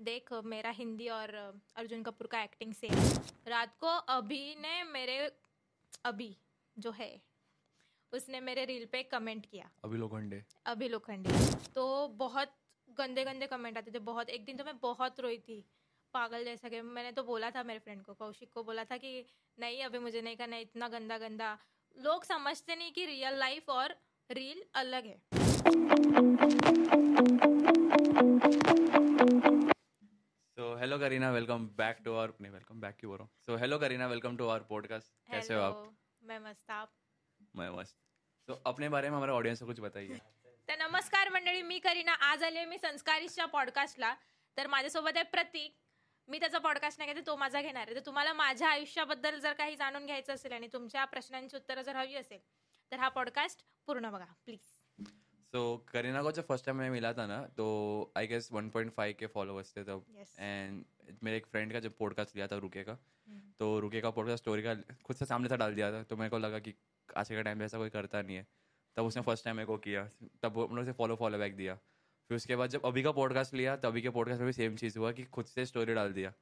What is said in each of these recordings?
देख मेरा हिंदी और अर्जुन कपूर का एक्टिंग से रात को अभी ने मेरे अभी जो है उसने मेरे रील पे कमेंट किया। अभी लोखंडे। अभी लोखंडे। तो बहुत गंदे गंदे कमेंट आते थे बहुत। एक दिन तो मैं बहुत रोई थी। पागल जैसा कि मैंने तो बोला था मेरे फ्रेंड को कौशिक को बोला था कि नहीं अभी मुझे नहीं करना इतना गंदा गंदा। लोग समझते नहीं कि रियल लाइफ और रील अलग है। Hello Kareena welcome back to our नहीं वेलकम बैक क्यों बोल रहा हूँ? So hello Kareena welcome to our podcast कैसे हो आप? मैं मस्त। आप? मैं मस्त। तो अपने बारे में हमारे ऑडियन्स को कुछ बताइए। तर नमस्कार मंडळी मी करीना. आज आले मी संस्कारिशच्या पॉडकास्टला तर माझ्यासोबत आहे प्रतीक. मी त्याचा पॉडकास्ट नाही घेते तो माझा घेणार आहे. तर तुम्हाला माझ्या आयुष्याबद्दल जर काही जाणून घ्यायचं असेल आणि तुमच्या प्रश्नांची उत्तरं जर हवी असेल तर हा पॉडकास्ट पूर्ण बघा प्लीज सो करीना को जब फ़र्स्ट टाइम मैं मिला था ना तो आई गेस 1.5 के फॉलोअर्स थे तब। Yes. एंड मेरे एक फ्रेंड का जब पॉडकास्ट लिया था रुके का हम्म. तो रुके का पॉडकास्ट स्टोरी का खुद से सामने से डाल दिया था। तो मेरे को लगा कि आज के टाइम पे ऐसा कोई करता नहीं है। तब उसने फ़र्स्ट टाइम मेरे को किया। तब लोग फॉलो फॉलो बैक दिया। फिर उसके बाद जब अभी का पॉडकास्ट लिया तो अभी के पॉडकास्ट में भी सेम चीज़ हुआ कि खुद से स्टोरी डाल दिया।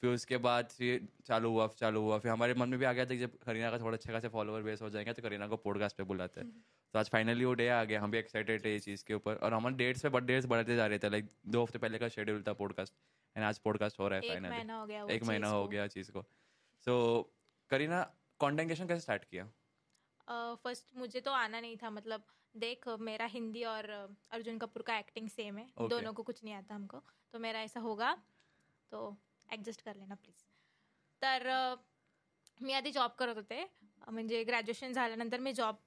फिर उसके बाद फिर चालू हुआ चालू हुआ। फिर हमारे मन में भी आ गया था कि जब करीना का थोड़ा अच्छा खासे फॉलोवर बेस हो जाएँगे तो करीना को पॉडकास्ट पे बुलाते। हैं तो आज फाइनली वो डे आ गया हम भी एक्साइटेड थे ये चीज़ के ऊपर। और हमारे डेट्स पे बट डेट्स बढ़ते जा रहे थे लाइक दो हफ़्ते पहले का शेड्यूल था पॉडकास्ट एंड आज पॉडकास्ट हो रहा है एक फाइनली महीना हो गया एक महीना हो गया चीज़ को। सो करीना कंटेंट क्रिएशन कैसे स्टार्ट किया? फ़र्स्ट uh, मुझे तो आना नहीं था मतलब देख मेरा हिंदी और अर्जुन कपूर का एक्टिंग सेम है Okay. दोनों को कुछ नहीं आता हमको। तो मेरा ऐसा होगा तो ॲडजस्ट कर लेना प्लीज़ तर मी आधी जॉब करत होते म्हणजे ग्रॅज्युएशन झाल्यानंतर मी जॉब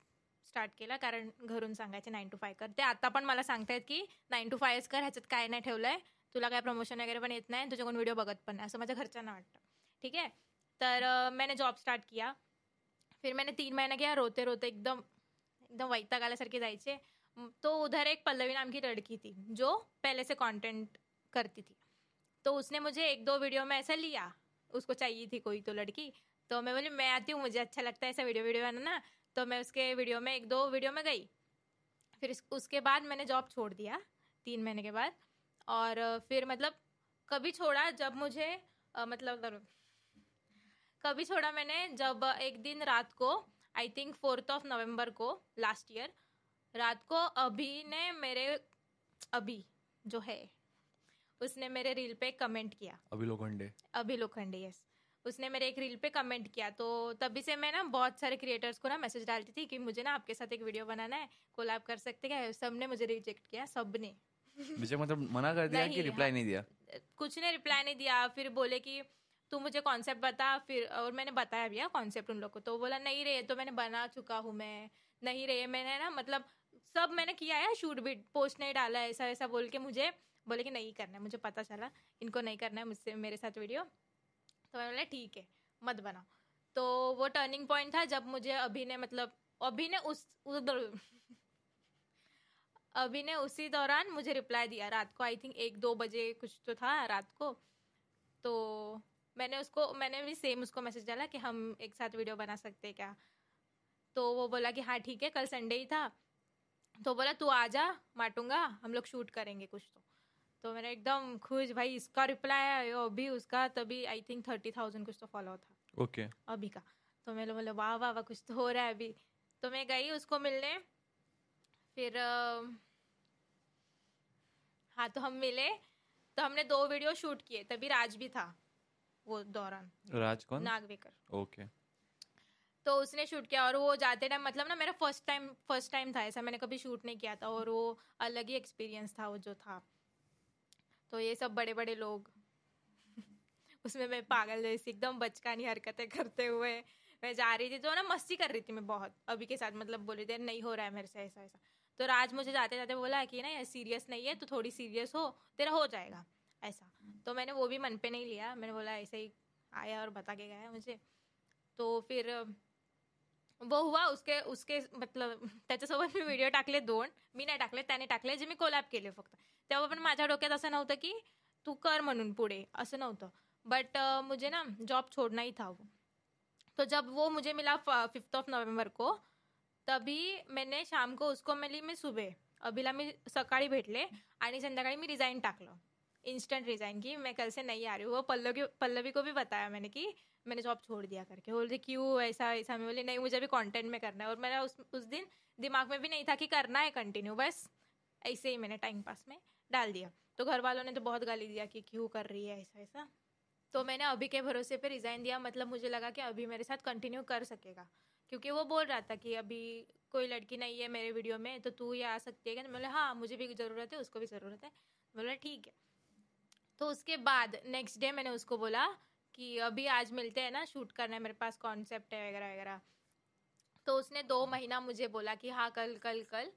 स्टार्ट केला कारण घरून सांगायचे नाईन टू फाय कर. ते आता पण मला सांगतायत की नाईन टू फायच कर ह्याच्यात काय नाही ठेवलंय. तुला काय प्रमोशन वगैरे पण येत नाही तुझ्याकडून व्हिडिओ बघत पण नाही. असं माझ्या घरच्यांना वाटतं. ठीक आहे? तर मैंने जॉब स्टार्ट किया. फिर मैंने तीन महीने किया रोते रोते एकदम एकदम वैताग आल्यासारखे जायचे. तो उधर एक पल्लवी नाम की लड़की थी जो पहले से कंटेंट करती थी. तो उसने मुझे एक दो वीडियो में ऐसा लिया उसको चाहिए थी कोई तो लड़की. तो मैं बोली मैं आती हूँ मुझे अच्छा लगता है ऐसा वीडियो वीडियो बनाना। तो मैं उसके वीडियो में एक दो वीडियो में गई। फिर उसके बाद मैंने जॉब छोड़ दिया तीन महीने के बाद। और फिर मतलब कभी छोड़ा जब मुझे अ, मतलब कभी छोड़ा मैंने जब एक दिन रात को I think fourth of November को लास्ट ईयर रात को अभी ने मेरे अभी जो है उसने मेरे रील पे कमेंट किया। अभी लोखंडे। अभी लोखंडे यस उसने मेरे एक रील पे कमेंट किया। तो तभी से मैं ना बहुत सारे क्रिएटर्स को ना मैसेज डालती थी कि मुझे ना आपके साथ एक वीडियो बनाना है कोलैब कर सकते क्या? सबने मुझे रिजेक्ट किया सबने। मुझे मतलब मना कर दिया कि रिप्लाई हाँ। नहीं दिया? कुछ ने रिप्लाई नहीं दिया फिर बोले कि तू मुझे कॉन्सेप्ट बता फिर और मैंने बताया भैया कॉन्सेप्ट उन लोग को। तो बोला नहीं रे तो मैंने बना चुका हूँ मैं। नहीं रे मैंने ना मतलब सब मैंने किया है शूट भी पोस्ट नहीं डाला है ऐसा ऐसा बोल के मुझे बोले कि नहीं करना है मुझे पता चला इनको नहीं करना है मुझसे मेरे साथ वीडियो तो मैंने बोला, ठीक है, मत बनाओ। तो वो टर्निंग पॉइंट था जब मुझे अभी ने मतलब अभी ने उस उधर अभी ने उसी दौरान मुझे रिप्लाई दिया रात को। आई थिंक एक दो बजे कुछ तो था रात को। तो मैंने उसको, मैंने भी सेम उसको मैसेज डाला कि हम एक साथ वीडियो बना सकते क्या? तो वो बोला कि हाँ ठीक है, कल संडे ही था। तो बोला, तू आ जा माटूँगा हम लोग शूट करेंगे कुछ तो। तो मैंने एकदम खुश भाई इसका रिप्लाई आया अभी उसका तभी आई थिंक थर्टी थाउज़ेंड कुछ तो फॉलो था। Okay okay. अभी का। तो मैं बोले वाह वाह वाह कुछ तो हो रहा है अभी। तो मैं गई उसको मिलने। फिर हाँ तो हम मिले। तो हमने दो वीडियो शूट किए तभी राज भी था वो दौरान। राज कौन? नागवेकर ओके तो उसने शूट किया और वो जाते टाइम मतलब ना मेरा फ़र्स्ट टाइम फ़र्स्ट टाइम था ऐसा। मैंने कभी शूट नहीं किया था और वो अलग ही एक्सपीरियंस था वो जो था। तो ये सब बड़े बड़े लोग। उसमें मैं पागल जैसी एकदम बचकानी हरकतें करते हुए मैं जा रही थी तो ना मस्ती कर रही थी मैं बहुत, अभी के साथ मतलब बोली थी, नहीं हो रहा है मेरे से ऐसा ऐसा। तो राज मुझे जाते जाते बोला कि ना ये सीरियस नहीं है तो थोड़ी सीरियस हो, तेरा हो जाएगा। ऐसा। तो मैंने वो भी मन पे नहीं लिया, मैंने बोला, ऐसे ही आया और बता के गया मुझे। तो फिर वो हुआ, उसके उसके मतलब त्याच्यासोबत मी व्हिडिओ टाकले दोन मी नाही टाकले त्याने टाकले जे मी कोलॅप केले फक्त। तेव्हा पण माझ्या डोक्यात असं नव्हतं की तू कर म्हणून पुढे, असं नव्हतं. बट मुझे ना जॉब छोड़ना ही था वो. तो जब वो मुझे मिला फिफ्थ ऑफ़ नवंबर को, तभी मैंने शाम को उसको मिली मी सुबह अभिला मी सकाळी भेटले आणि संध्याकाळी मी रिझाईन टाकलं. इंस्टेंट रिजाइन की मैं कल से नहीं आ रही हूँ. वो पल्लवी पल्लवी को भी बताया मैंने कि मैंने जॉब छोड़ दिया करके. बोलते क्यों? ऐसा ऐसा? मैं बोली, नहीं, मुझे भी कंटेंट में करना है. और मेरा उस उस दिन दिमाग में भी नहीं था कि करना है कंटिन्यू बस ऐसे ही मैंने टाइम पास में डाल दिया। तो घर वालों ने तो बहुत गाली दिया कि क्यों कर रही है ऐसा ऐसा। तो मैंने अभी के भरोसे पे रिज़ाइन दिया मतलब मुझे लगा कि अभी मेरे साथ कंटिन्यू कर सकेगा। क्योंकि वो बोल रहा था कि अभी कोई लड़की नहीं है मेरे वीडियो में तो तू ये आ सकती है क्या? बोले हाँ मुझे भी ज़रूरत है, उसको भी ज़रूरत है। बोला, ठीक है। तो उसके बाद नेक्स्ट डे मैंने उसको बोला कि अभी आज मिलते हैं ना शूट करना है, मेरे पास कॉन्सेप्ट है वगैरह वगैरह। तो उसने दो महीना मुझे बोला कि हाँ कल कल कल।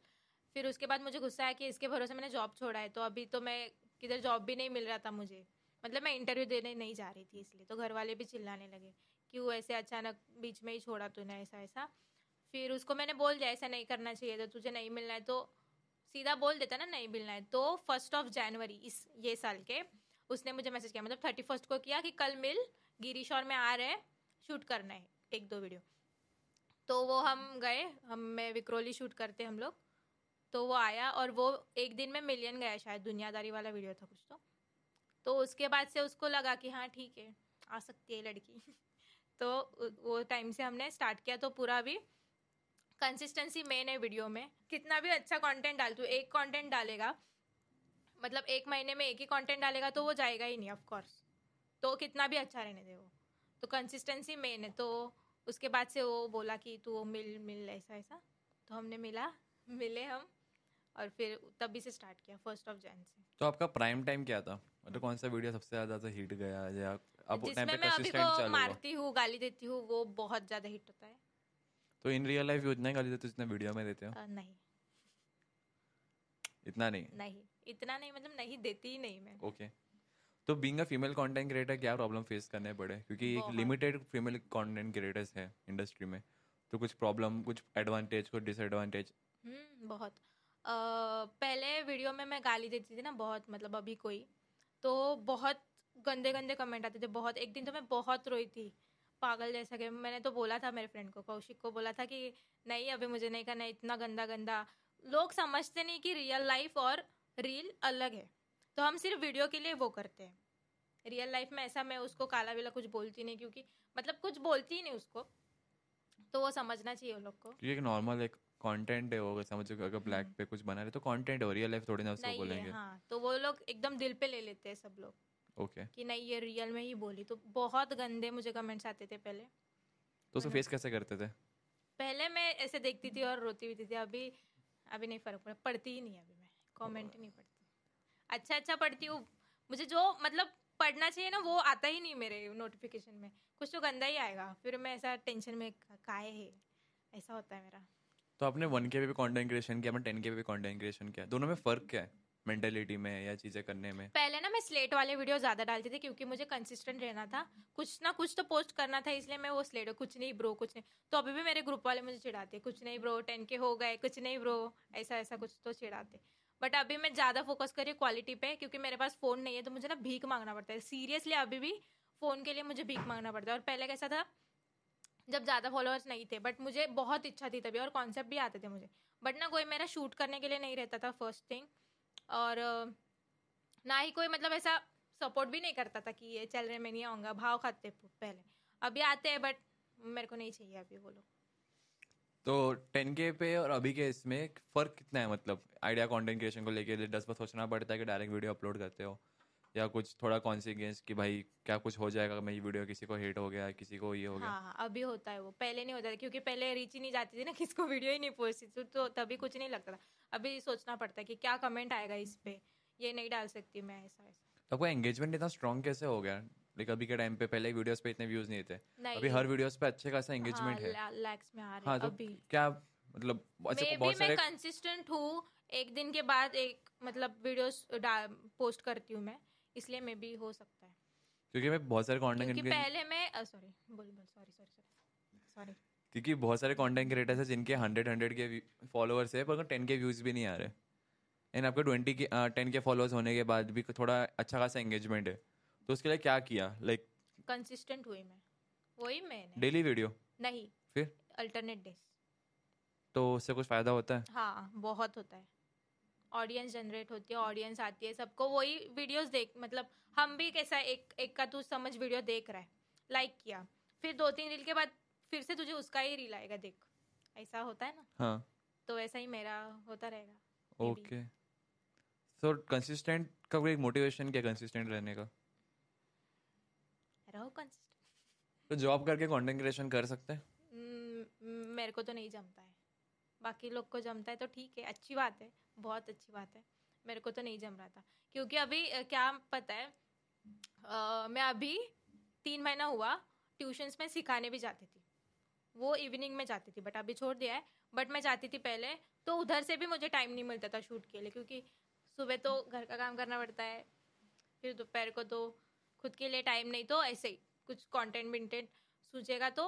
फिर उसके बाद मुझे गुस्सा है कि इसके भरोसे मैंने जॉब छोड़ा है तो अभी तो मैं किधर जॉब भी नहीं मिल रहा था मुझे। मतलब मैं इंटरव्यू देने नहीं जा रही थी इसलिए तो घर वाले भी चिल्लाने लगे कि वो ऐसे अचानक बीच में ही छोड़ा तूने ऐसा ऐसा। फिर उसको मैंने बोल दिया, ऐसा नहीं करना चाहिए तो तुझे नहीं मिलना है। तो सीधा बोल देता ना, नहीं मिलना है। तो फ़र्स्ट ऑफ़ जनवरी इस, ये साल के उसने मुझे मैसेज किया मतलब थर्टी फ़र्स्ट को किया कि कल मिल, गिरीश और मैं आ रहे हैं शूट करना है, एक दो वीडियो तो वो हम गए, हम, मैं, विक्रोली शूट करते हम लोग। तो वो आया और वो एक दिन में मिलियन गया शायद, दुनियादारी वाला वीडियो था कुछ तो। तो उसके बाद से उसको लगा कि हाँ ठीक है, आ सकती है लड़की। तो वो टाइम से हमने स्टार्ट किया तो पूरा भी कंसिस्टेंसी मेन है वीडियो में। कितना भी अच्छा कंटेंट डाल, तू एक कंटेंट डालेगा मतलब एक महीने में एक ही कंटेंट डालेगा तो वो जाएगा ही नहीं ऑफ़ कोर्स तो कितना भी अच्छा रहने दे वो। तो कंसिस्टेंसी मेन है तो उसके बाद से वो बोला कि तू मिल मिल, ऐसा ऐसा। तो हमने मिला, मिले हम। और फिर तभी से स्टार्ट किया फ़र्स्ट ऑफ़ जैन से। तो आपका प्राइम टाइम क्या था? मतलब कौन सा वीडियो सबसे ज़्यादा हिट गया या अब जिसमें मैं अभी को मारती हूँ गाली देती हूँ वो बहुत ज़्यादा हिट होता है। तो इन रियल लाइफ उतना गाली देते जितना वीडियो में देते हो? नहीं। इतना नहीं? नहीं। इतना नहीं मतलब नहीं देती ही नहीं मैं। ओके तो being a female content creator क्या प्रॉब्लम फेस करने पड़े? क्योंकि एक लिमिटेड फीमेल कंटेंट क्रिएटर्स है इंडस्ट्री में। तो कुछ प्रॉब्लम कुछ एडवांटेज कुछ डिसएडवांटेज हम्म बहुत। पहले वीडियो में मैं गाली देती थी ना बहुत मतलब अभी कोई तो बहुत गंदे गंदे कमेंट आते थे, बहुत, एक दिन तो मैं बहुत रोई थी, पागल जैसा कि मैंने तो बोला था मेरे फ्रेंड को, कौशिक को बोला था कि नहीं, अभी मुझे नहीं करना, इतना गंदा गंदा। लोग समझते नहीं कि रियल लाइफ और रील अलग है तो हम सिर्फ़ वीडियो के लिए वो करते हैं। रियल लाइफ में ऐसा मैं उसको काला वेला कुछ बोलती नहीं, क्योंकि मतलब कुछ बोलती ही नहीं उसको तो वो समझना चाहिए उन लोग को। एक नॉर्मल एक कंटेंट है वो समझो अगर ब्लैक हम्म। पे कुछ बना रहे तो कंटेंट है रियल लाइफ थोड़ी ना उसको बोलेंगे। हाँ तो वो लोग एकदम दिल पे ले लेते हैं सब लोग। ओके। okay. कि नहीं ये रियल में ही बोली। तो बहुत गंदे मुझे कमेंट्स आते थे पहले। तो उसको फेस कैसे करते थे? पहले मैं ऐसे देखती थी और रोती भी थी अभी अभी नहीं फ़र्क पड़ा पढ़ती ही नहीं अभी मैं। कमेंट नहीं पढ़ती। अच्छा अच्छा पढ़ती हूँ। मुझे जो मतलब पढ़ना चाहिए ना वो आता ही नहीं मेरे नोटिफिकेशन में। कुछ तो गंदा ही आएगा। फिर मैं ऐसा टेंशन में काहे है? ऐसा होता है मेरा। तो आपने वन के पे भी कंटेंट क्रिएशन किया टेन के पे भी कंटेंट क्रिएशन किया। दोनों में फ़र्क क्या है? मेंटेलिटी में या चीज़ें करने में? पहले ना मैं स्लेट वाले वीडियो ज़्यादा डालती थी क्योंकि मुझे कंसिस्टेंट रहना था। कुछ ना कुछ तो पोस्ट करना था, इसलिए मैं वो स्लेट कुछ नहीं ब्रो कुछ नहीं। तो अभी भी मेरे ग्रुप वाले मुझे चिढ़ाते, कुछ नहीं ब्रो टेन के हो गए, कुछ नहीं ब्रो ऐसा ऐसा कुछ तो चिढ़ाते। बट अभी मैं ज़्यादा फोकस करी क्वालिटी पे, क्योंकि मेरे पास फ़ोन नहीं है तो मुझे ना भीख मांगना पड़ता है। सीरियसली अभी भी फ़ोन के लिए मुझे भीख मांगना पड़ता है। और पहले कैसा था? जब ज़्यादा फॉलोअर्स नहीं थे बट मुझे बहुत इच्छा थी तभी और कॉन्सेप्ट भी आते थे मुझे। बट ना कोई मेरा शूट करने के लिए नहीं रहता था फ़र्स्ट थिंग और ना ही कोई मतलब ऐसा सपोर्ट भी नहीं करता था कि ये चल रहे मैं नहीं आऊँगा, भाव खाते पहले। अभी आते हैं बट मेरे को नहीं चाहिए अभी वो लोग। तो टेन के पे और अभी के इसमें फ़र्क कितना है? मतलब आइडिया कंटेंट क्रिएशन को लेके दस बार सोचना पड़ता है कि डायरेक्ट वीडियो अपलोड करते हो। या कुछ थोड़ा कॉन्सिक्वेंस कि भाई क्या कुछ हो जाएगा मैं ये वीडियो किसी को हेट हो गया किसी को ये हो गया। हाँ, हाँ अभी होता है वो पहले नहीं होता था क्योंकि पहले रीच ही नहीं जाती थी ना किसको वीडियो ही नहीं पहुँचती थी तो तभी कुछ नहीं लगता था। अभी सोचना पड़ता है कि क्या कमेंट आएगा इस पे ये नहीं डाल सकती मैं ऐसा ऐसा। आपको एंगेजमेंट इतना स्ट्रॉन्ग कैसे हो गया? लाइक अभी के टाइम पे पहले वीडियोस पे इतने व्यूज़ नहीं थे नहीं, अभी हर वीडियोस पे अच्छे खासा एंगेजमेंट हाँ, है लैक्स में आ रहे हाँ, तो अभी। क्या मतलब अच्छे बहुत सारे मैं कंसिस्टेंट हूँ एक दिन के बाद एक मतलब वीडियोस पोस्ट करती हूँ मैं। इसलिए मे भी हो सकता है। क्योंकि मैं बहुत सारे कंटेंट क्योंकि पहले मैं सॉरी बोल बोल सॉरी सॉरी सॉरी सॉरी क्योंकि बहुत सारे कंटेंट क्रिएटर्स हैं जिनके हंड्रेड हंड्रेड के फॉलोअर्स है पर टेन के व्यूज़ भी नहीं आ रहे। एंड आपके ट्वेंटी के टेन के फॉलोअर्स होने के बाद भी थोड़ा अच्छा खासा एंगेजमेंट है। तो उसके लिए क्या किया? लाइक कंसिस्टेंट हुई मैं। वही मैंने। डेली वीडियो नहीं। फिर? अल्टरनेट डेज़ तो उससे कुछ फ़ायदा होता है? हाँ बहुत होता है। ऑडियंस जनरेट होती है ऑडियंस आती है सबको वही वीडियोस देख मतलब हम भी कैसा एक एक का तू समझ वीडियो देख रहा है लाइक किया। फिर दो तीन रील के बाद फिर से तुझे उसका ही रील आएगा देख। ऐसा होता है ना? हाँ। तो वैसा ही मेरा होता रहेगा ओके सो कंसिस्टेंट का कोई मोटिवेशन क्या कंसिस्टेंट रहने का? रहो कंसिस्टेंट तो जॉब करके कंटेंट क्रिएशन कर सकते हैं? मेरे को तो नहीं जमता है। बाकी लोग को जमता है तो ठीक है अच्छी बात है। बहुत अच्छी बात है। मेरे को तो नहीं जम रहा था। क्योंकि अभी क्या पता है अ, मैं अभी तीन महीना हुआ ट्यूशन्स में सिखाने भी जाती थी। वो इवनिंग में जाती थी बट अभी छोड़ दिया है। बट मैं जाती थी पहले तो उधर से भी मुझे टाइम नहीं मिलता था शूट के लिए क्योंकि सुबह तो घर का काम करना पड़ता है फिर दोपहर को तो खुद के लिए टाइम नहीं तो ऐसे ही कुछ कंटेंट विंटेंट सूझेगा तो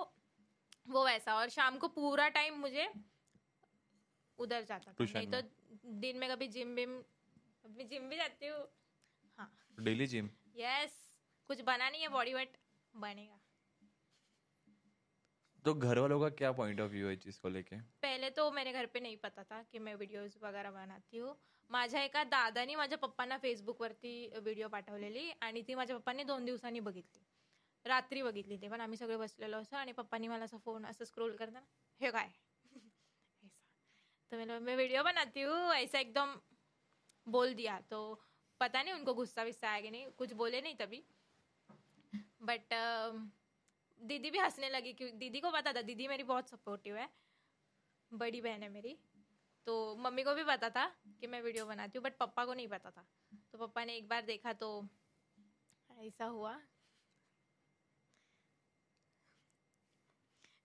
वो वैसा। और शाम को पूरा टाइम मुझे उधर जाता था। नहीं तो दिन में कभी जिम विम अभी जिम भी जाती हूँ। हाँ। डेली जिम यस कुछ बना नहीं है बॉडी बट बनेगा। तो घर वालों का क्या पॉइंट ऑफ़ व्यू है चीज़ को लेके? पहिले तो मेरे घर पे नाही पता था की मी व्हिडिओज वगैरे बनवती हूँ। माझ्या एका दादानी माझ्या पप्पांना फेसबुकवरती व्हिडिओ पाठवलेली आणि ती माझ्या पप्पांनी दोन दिवसांनी बघितली. रात्री बघितली ते पण आम्ही सगळे बसलेलो असं आणि पप्पांनी मला असं फ़ोन असं स्क्रोल करताना हे काय? तो मैंने मैं वीडियो बनाती हूँ, ऐसा एकदम बोल दिया। तो पता नहीं, उनको गुस्सा विस्सा आया कि नहीं, कुछ बोले नहीं तभी। बट दीदी भी हंसने लगी क्योंकि दीदी को पता था, दीदी मेरी बहुत सपोर्टिव है, बड़ी बहन है मेरी। तो मम्मी को भी पता था कि मैं वीडियो बनाती हूँ बट पापा को नहीं पता था। तो पापा ने एक बार देखा तो ऐसा हुआ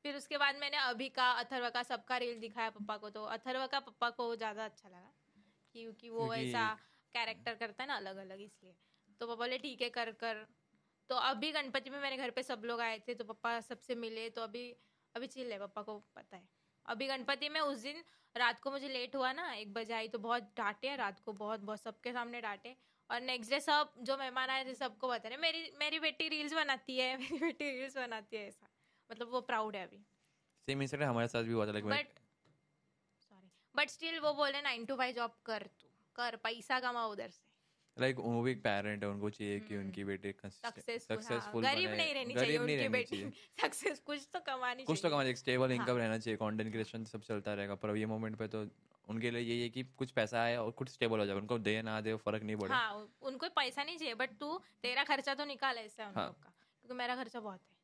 फिर उसके बाद मैंने अभी का अथर्व का सबका रील दिखाया पप्पा को तो अथर्व का पप्पा को ज़्यादा अच्छा लगा। क्योंकि वो ऐसा कैरेक्टर करता है ना अलग अलग इसलिए। तो पापा बोले ठीक है कर कर। तो अभी गणपति में मेरे घर पे सब लोग आए थे तो पापा सबसे मिले तो अभी अभी चिल है पापा को पता है। अभी गणपति में उस दिन रात को मुझे लेट हुआ ना एक बजे आई तो बहुत डांटे रात को बहुत बहुत सबके सामने डांटे और नेक्स्ट डे सब जो मेहमान आए थे सबको बता रहे मेरी मेरी बेटी रील्स बनाती है मेरी बेटी रील्स बनाती है ऐसा। मतलब वो प्राउड है अभी। सेम इंसिडेंट हमारे साथ भी हुआ था like but sorry but still वो बोले नाइन टू फाइव जॉब कर तू कर पैसा कमा उधर से. लाइक वो भी पेरेंट है उनको चाहिए कि उनकी बेटी सक्सेसफुल हाँ, गरीब नहीं रहनी चाहिए उनकी बेटी। सक्सेस कुछ तो कमानी कुछ तो चाहिए। कमा एक स्टेबल इनकम हाँ। रहना चाहिए कंटेंट क्रिएशन सब चलता रहेगा पर ये मोमेंट पे तो उनके लिए यही है कि कुछ पैसा आए और कुछ स्टेबल हो जाए उनको दे ना दे फ़र्क नहीं पड़े। हाँ उनको पैसा नहीं चाहिए बट तू तेरा खर्चा तो निकाल ऐसा है। उन। लोग का क्योंकि मेरा खर्चा बहुत है।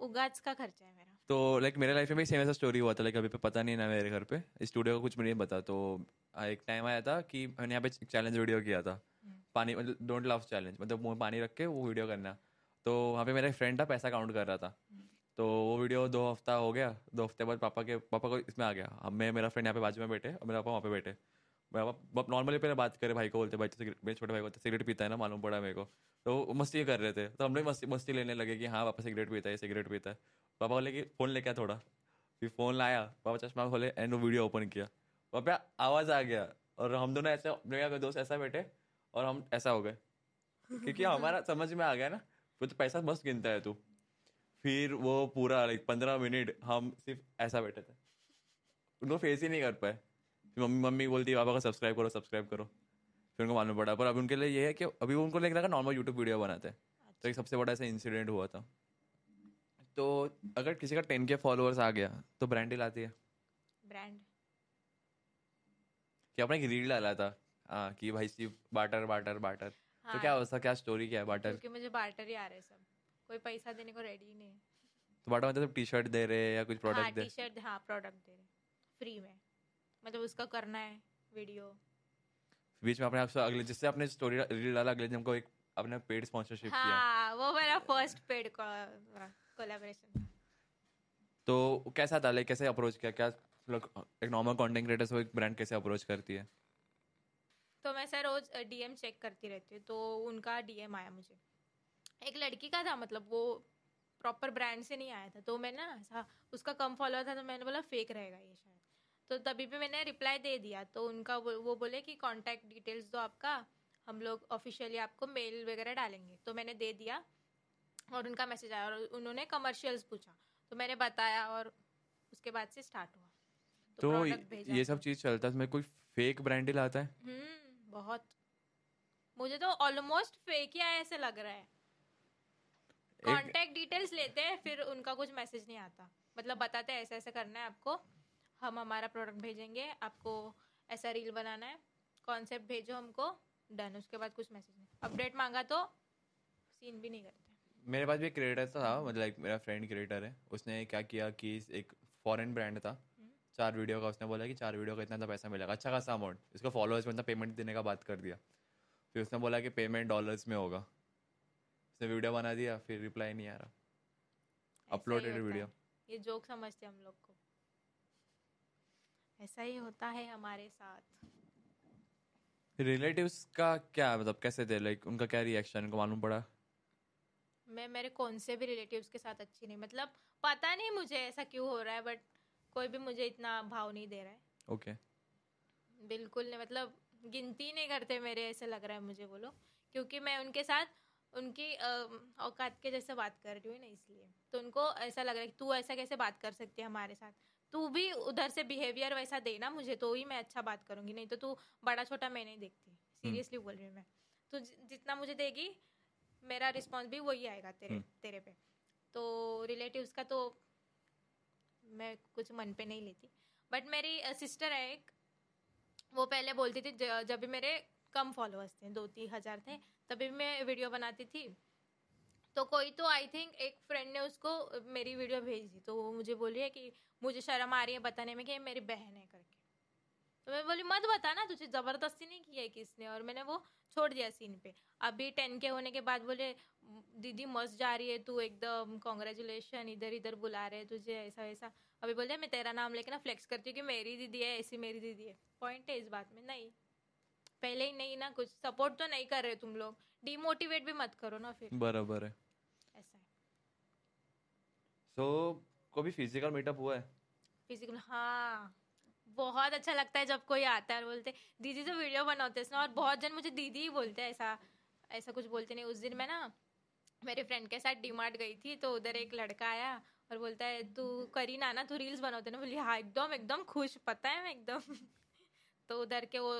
उगाच का खर्चा है मेरा। तो लाइक मेरे लाइफ में भी सेम ऐसा स्टोरी हुआ था लाइक अभी पे पता नहीं ना मेरे घर पे। स्टूडियो का कुछ मुझे नहीं पता तो एक टाइम आया था कि मैंने यहाँ पे चैलेंज वीडियो किया था। हम्म। पानी मतलब डोंट लव चैलेंज मतलब मुँह पानी रख के वो वीडियो करना। तो वहाँ पे मेरा एक फ्रेंड था पैसा काउंट कर रहा था। तो वो वीडियो दो हफ़्ता हो गया दो हफ़्ते बाद पापा के पापा को इसमें आ गया। अब मैं मेरा फ्रेंड यहाँ पे बाजू में बैठे और मेरे पापा वहाँ पे बैठे। पापा नॉर्मली पहले बात करे भाई को बोलते, भाई तो मेरे छोटे भाई बोलते, सिगरेट पीता है ना, मालूम पड़ा मेरे को। तो मस्ती कर रहे थे। तो हम लोग मस्ती मस्ती लेने लगे कि हाँ पापा सिगरेट पीता है, सिगरेट पीता है। पापा बोले कि, फ़ोन लेके आ थोड़ा? फिर फ़ोन लाया। पापा चश्मा खोले एंड वो वीडियो ओपन किया। पापा, आवाज़ आ गया। और हम दोनों ऐसे मेरे दोस्त ऐसा बैठे और हम ऐसा हो गए। क्योंकि हमारा समझ में आ गया ना, वो तो पैसा मस्त गिनता है तू। फिर वो पूरा लाइक पंद्रह मिनट हम सिर्फ़ ऐसा बैठे थे। उनको फेस ही नहीं कर पाए। फिर मम्मी मम्मी बोलती है पापा को सब्सक्राइब करो सब्सक्राइब करो। फिर उनको मालूम पड़ा। पर अब उनके लिए ये है कि अभी वो उनको लग रहा है नॉर्मल यूट्यूब वीडियो बनाते हैं। तो एक सबसे बड़ा ऐसा इंसिडेंट हुआ था। तो अगर किसी का टेन के फॉलोअर्स आ गया तो ब्रांड डील आती है। ब्रांड कि आपने एक रील डाला था हाँ कि भाई सिर्फ़ बाटर बाटर बाटर तो क्या उसका क्या स्टोरी क्या है बाटर क्योंकि मुझे बार्टर ही आ रहे सब। कोई पैसा देने को रेडी ही नहीं है। तो बाटर मतलब टी शर्ट दे रहे हैं या कुछ प्रोडक्ट हाँ दे टी शर्ट हाँ प्रोडक्ट दे रहे फ्री में। मतलब उसका करना है वीडियो। बीच में आपने आपसे अगले जिससे आपने स्टोरी रील डाला अगले दिन हमको एक आपने पेड स्पॉन्सरशिप किया। हाँ वो मेरा फ़र्स्ट पेड कोलैबोरेशन तो कैसा था लाइक कैसे अप्रोच किया? क्या लोग एक नॉर्मल कंटेंट क्रिएटर से एक ब्रांड कैसे अप्रोच करती है? तो मैं सर रोज डीएम चेक करती रहती हूँ तो उनका डीएम आया मुझे। एक लड़की का था मतलब वो प्रॉपर ब्रांड से नहीं आया था तो मैं ना ऐसा उसका कम फॉलोअर था तो मैंने बोला फेक रहेगा ये शायद। तो तभी भी मैंने रिप्लाई दे दिया। तो उनका वो, वो बोले कि कांटेक्ट डिटेल्स दो आपका हम लोग ऑफिशियली आपको मेल वगैरह डालेंगे। तो मैंने दे दिया और उनका मैसेज आया और उन्होंने कमर्शियल्स पूछा। तो मैंने बताया और उसके बाद से स्टार्ट हुआ। तो भेजा ये सब चीज़ चलता है कोई फेक ब्रांड ही लाता है? हम्म बहुत। मुझे तो ऑलमोस्ट फेक ही आया ऐसे लग रहा है। एक कांटेक्ट डिटेल्स लेते हैं फिर उनका कुछ मैसेज नहीं आता। मतलब बताते हैं ऐसा ऐसा करना है आपको। हम हमारा प्रोडक्ट भेजेंगे आपको ऐसा रील बनाना है कॉन्सेप्ट भेजो हमको डन उसके बाद कुछ मैसेज नहीं. अपडेट मांगा तो सीन भी नहीं करते. मेरे पास भी एक क्रिएटर था मतलब मेरा फ्रेंड क्रिएटर है उसने क्या किया कि एक फॉरेन ब्रांड था हम्म। चार वीडियो का उसने बोला कि चार वीडियो का इतना तो पैसा मिलेगा अच्छा खासा अमाउंट इसको फॉलोअर्स में पेमेंट देने का बात कर दिया. फिर उसने बोला कि पेमेंट डॉलर्स में होगा. उसने वीडियो बना दिया फिर रिप्लाई नहीं आ रहा. अपलोडेड वीडियो ये जोक समझते हम लोग को. ऐसा ही होता है हमारे साथ। रिलेटिव्स का क्या मतलब कैसे थे लाइक उनका क्या रिएक्शन उनको मालूम पड़ा? मैं मेरे कौन से भी रिलेटिव्स के साथ अच्छी नहीं मतलब पता नहीं मुझे ऐसा क्यों हो रहा है बट कोई भी मुझे इतना भाव नहीं दे रहा है। ओके बिल्कुल नहीं मतलब गिनती नहीं करते मेरे ऐसे लग रहा है मुझे वो लोग क्योंकि मैं उनके साथ उनकी औकात के जैसे बात कर रही हूँ ना इसलिए। तो उनको ऐसा लग रहा है कि तू ऐसा कैसे बात कर सकती है हमारे साथ? तू भी उधर से बिहेवियर वैसा देना मुझे तो ही मैं अच्छा बात करूँगी। नहीं तो तू बड़ा छोटा मैं नहीं देखती। सीरियसली बोल रही मैं। तो जितना मुझे देगी मेरा रिस्पॉन्स भी वही आएगा तेरे हम्म। तेरे पे। तो रिलेटिव्स का तो मैं कुछ मन पे नहीं लेती। बट मेरी सिस्टर है एक वो पहले बोलती थी जब भी मेरे कम फॉलोअर्स थे दो तीन हज़ार थे तभी मैं वीडियो बनाती थी। तो कोई तो आई थिंक एक फ्रेंड ने उसको मेरी वीडियो भेज दी। तो वो मुझे बोली है कि मुझे शर्म आ रही है बताने में कि मेरी बहन है करके। तो मैं बोली, मत बता ना, तुझे ज़बरदस्ती नहीं की है किसने? और मैंने वो छोड़ दिया सीन पे। अभी टेन के होने के बाद बोले दीदी मस्त जा रही है तू, एकदम कॉन्ग्रेचुलेशन इधर इधर बुला रहे तुझे, ऐसा वैसा अभी बोले मैं तेरा नाम लेके ना फ्लेक्स करती हूँ कि मेरी दीदी है, ऐसी मेरी दीदी है। पॉइंट है इस बात में, नहीं। पहले ही नहीं ना, कुछ सपोर्ट तो नहीं कर रहे तुम लोग। डिमोटिवेट भी मत करो ना फिर। बराबर है। सो कभी फ़िज़िकल मीटअप हुआ है? फ़िज़िकल हाँ। बहुत अच्छा लगता है जब कोई आता है बोलते दीदी तो वीडियो बनाते हैं और बहुत जन मुझे दीदी ही बोलते हैं ऐसा ऐसा कुछ बोलते नहीं। उस दिन मैं ना, मेरे फ्रेंड के साथ डीमार्ट गई थी तो उधर एक लड़का आया और बोलता है, तू करी ना ना, तू रील्स बनाते ना। बोली हाँ एकदम एकदम खुश, पता है मैं एकदम। तो उधर के वो,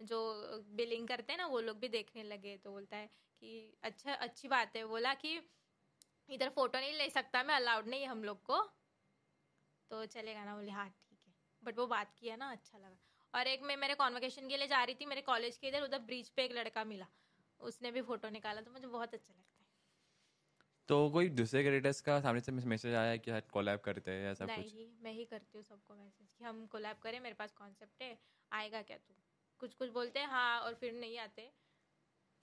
जो बिलिंग करते हैं ना, वो लोग भी देखने लगे। तो बोलता है कि अच्छा अच्छी बात है। बोला कि इधर फ़ोटो नहीं ले सकता मैं अलाउड नहीं है हम लोग को। तो चलेगा ना बोले हाँ ठीक है। बट वो बात किया ना अच्छा लगा। और एक मैं मेरे कॉन्वोकेशन के लिए जा रही थी मेरे कॉलेज के इधर उधर ब्रिज पे एक लड़का मिला। उसने भी फ़ोटो निकाला तो मुझे बहुत अच्छा लगता है। तो कोई दूसरे क्रिएटर्स का सामने से मैसेज आया है कि कोलैब करते हैं ऐसा कुछ? नहीं मैं ही करती हूँ सबको मैसेज कि हम कोलैब करें मेरे पास कॉन्सेप्ट है आएगा क्या तू? कुछ कुछ बोलते हैं हाँ और फिर नहीं आते।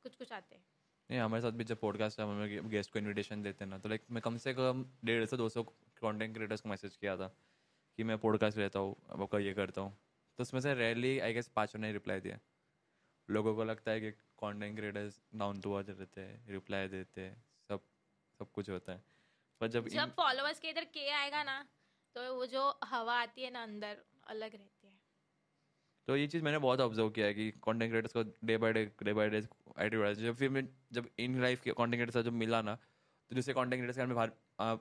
कुछ कुछ आते हैं। नहीं हमारे साथ भी जब पॉडकास्ट है हमें गेस्ट को इनविटेशन देते हैं ना तो लाइक मैं कम से कम डेढ़ सौ दो सौ कॉन्टेंट क्रिएटर्स को मैसेज किया था कि मैं पॉडकास्ट लेता हूँ अब आपका ये करता हूँ। तो उसमें से रेयरली आई गेस पाँचों ने रिप्लाई दिया। लोगों को लगता है कि content creators down to earth रहते हैं रिप्लाई देते हैं सब सब कुछ होता है। पर जब जब फॉलोअर्स के इधर के आएगा ना तो वो जो हवा आती है ना अंदर अलग रहती है तो ये चीज़ मैंने बहुत ऑब्ज़र्व किया है कि कंटेंट क्रिएटर्स को day by day day by day आता जब फिर मैं जब इन लाइफ के कंटेंट क्रिएटर्स जब मिला ना तो दूसरे कंटेंट क्रिएटर्स के बाहर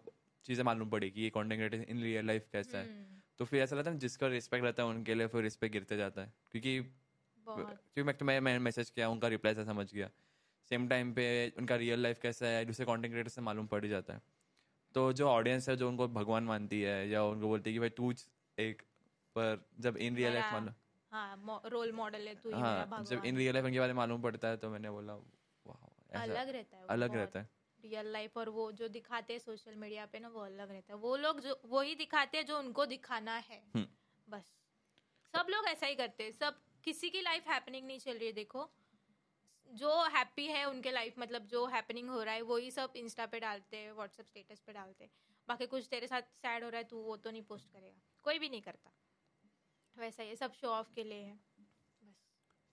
चीज़ें मालूम पड़ी कि ये content creator in real life कैसा है। हम्म, तो फिर ऐसा लगता है जिसका रिस्पेक्ट रहता है उनके लिए फिर रिस्पेक्ट गिरते जाता है। क्योंकि क्योंकि मैं तो मैं मैंने मैसेज किया उनका रिप्लाई से समझ गया। सेम टाइम पे उनका रियल लाइफ कैसा है दूसरे कॉन्टेंट क्रिएटर से मालूम पड़ ही जाता है। तो जो ऑडियंस है जो उनको भगवान मानती है या उनको बोलती है कि भाई तू एक पर जब इन रियल लाइफ मालूम हाँ रोल मॉडल है तू ही मेरा हाँ जब इन रियल लाइफ उनके बारे में मालूम पड़ता है तो मैंने बोला वाह अलग रहता है वो अलग बहुत। रहता है। रियल लाइफ और वो जो दिखाते हैं सोशल मीडिया पे ना वो अलग रहता है। वो लोग जो वही दिखाते हैं जो उनको दिखाना है। हम्म। बस। सब लोग ऐसा ही करते हैं। सब किसी की लाइफ हैपनिंग नहीं चल रही है देखो। जो हैप्पी है उनके लाइफ मतलब जो हैपनिंग हो रहा है वही सब इंस्टा पे डालते हैं व्हाट्सएप स्टेटस पे डालते हैं। बाकी कुछ तेरे साथ सैड हो रहा है तू वो तो नहीं पोस्ट करेगा। कोई भी नहीं करता। वैसा ही सब शो ऑफ़ के लिए है।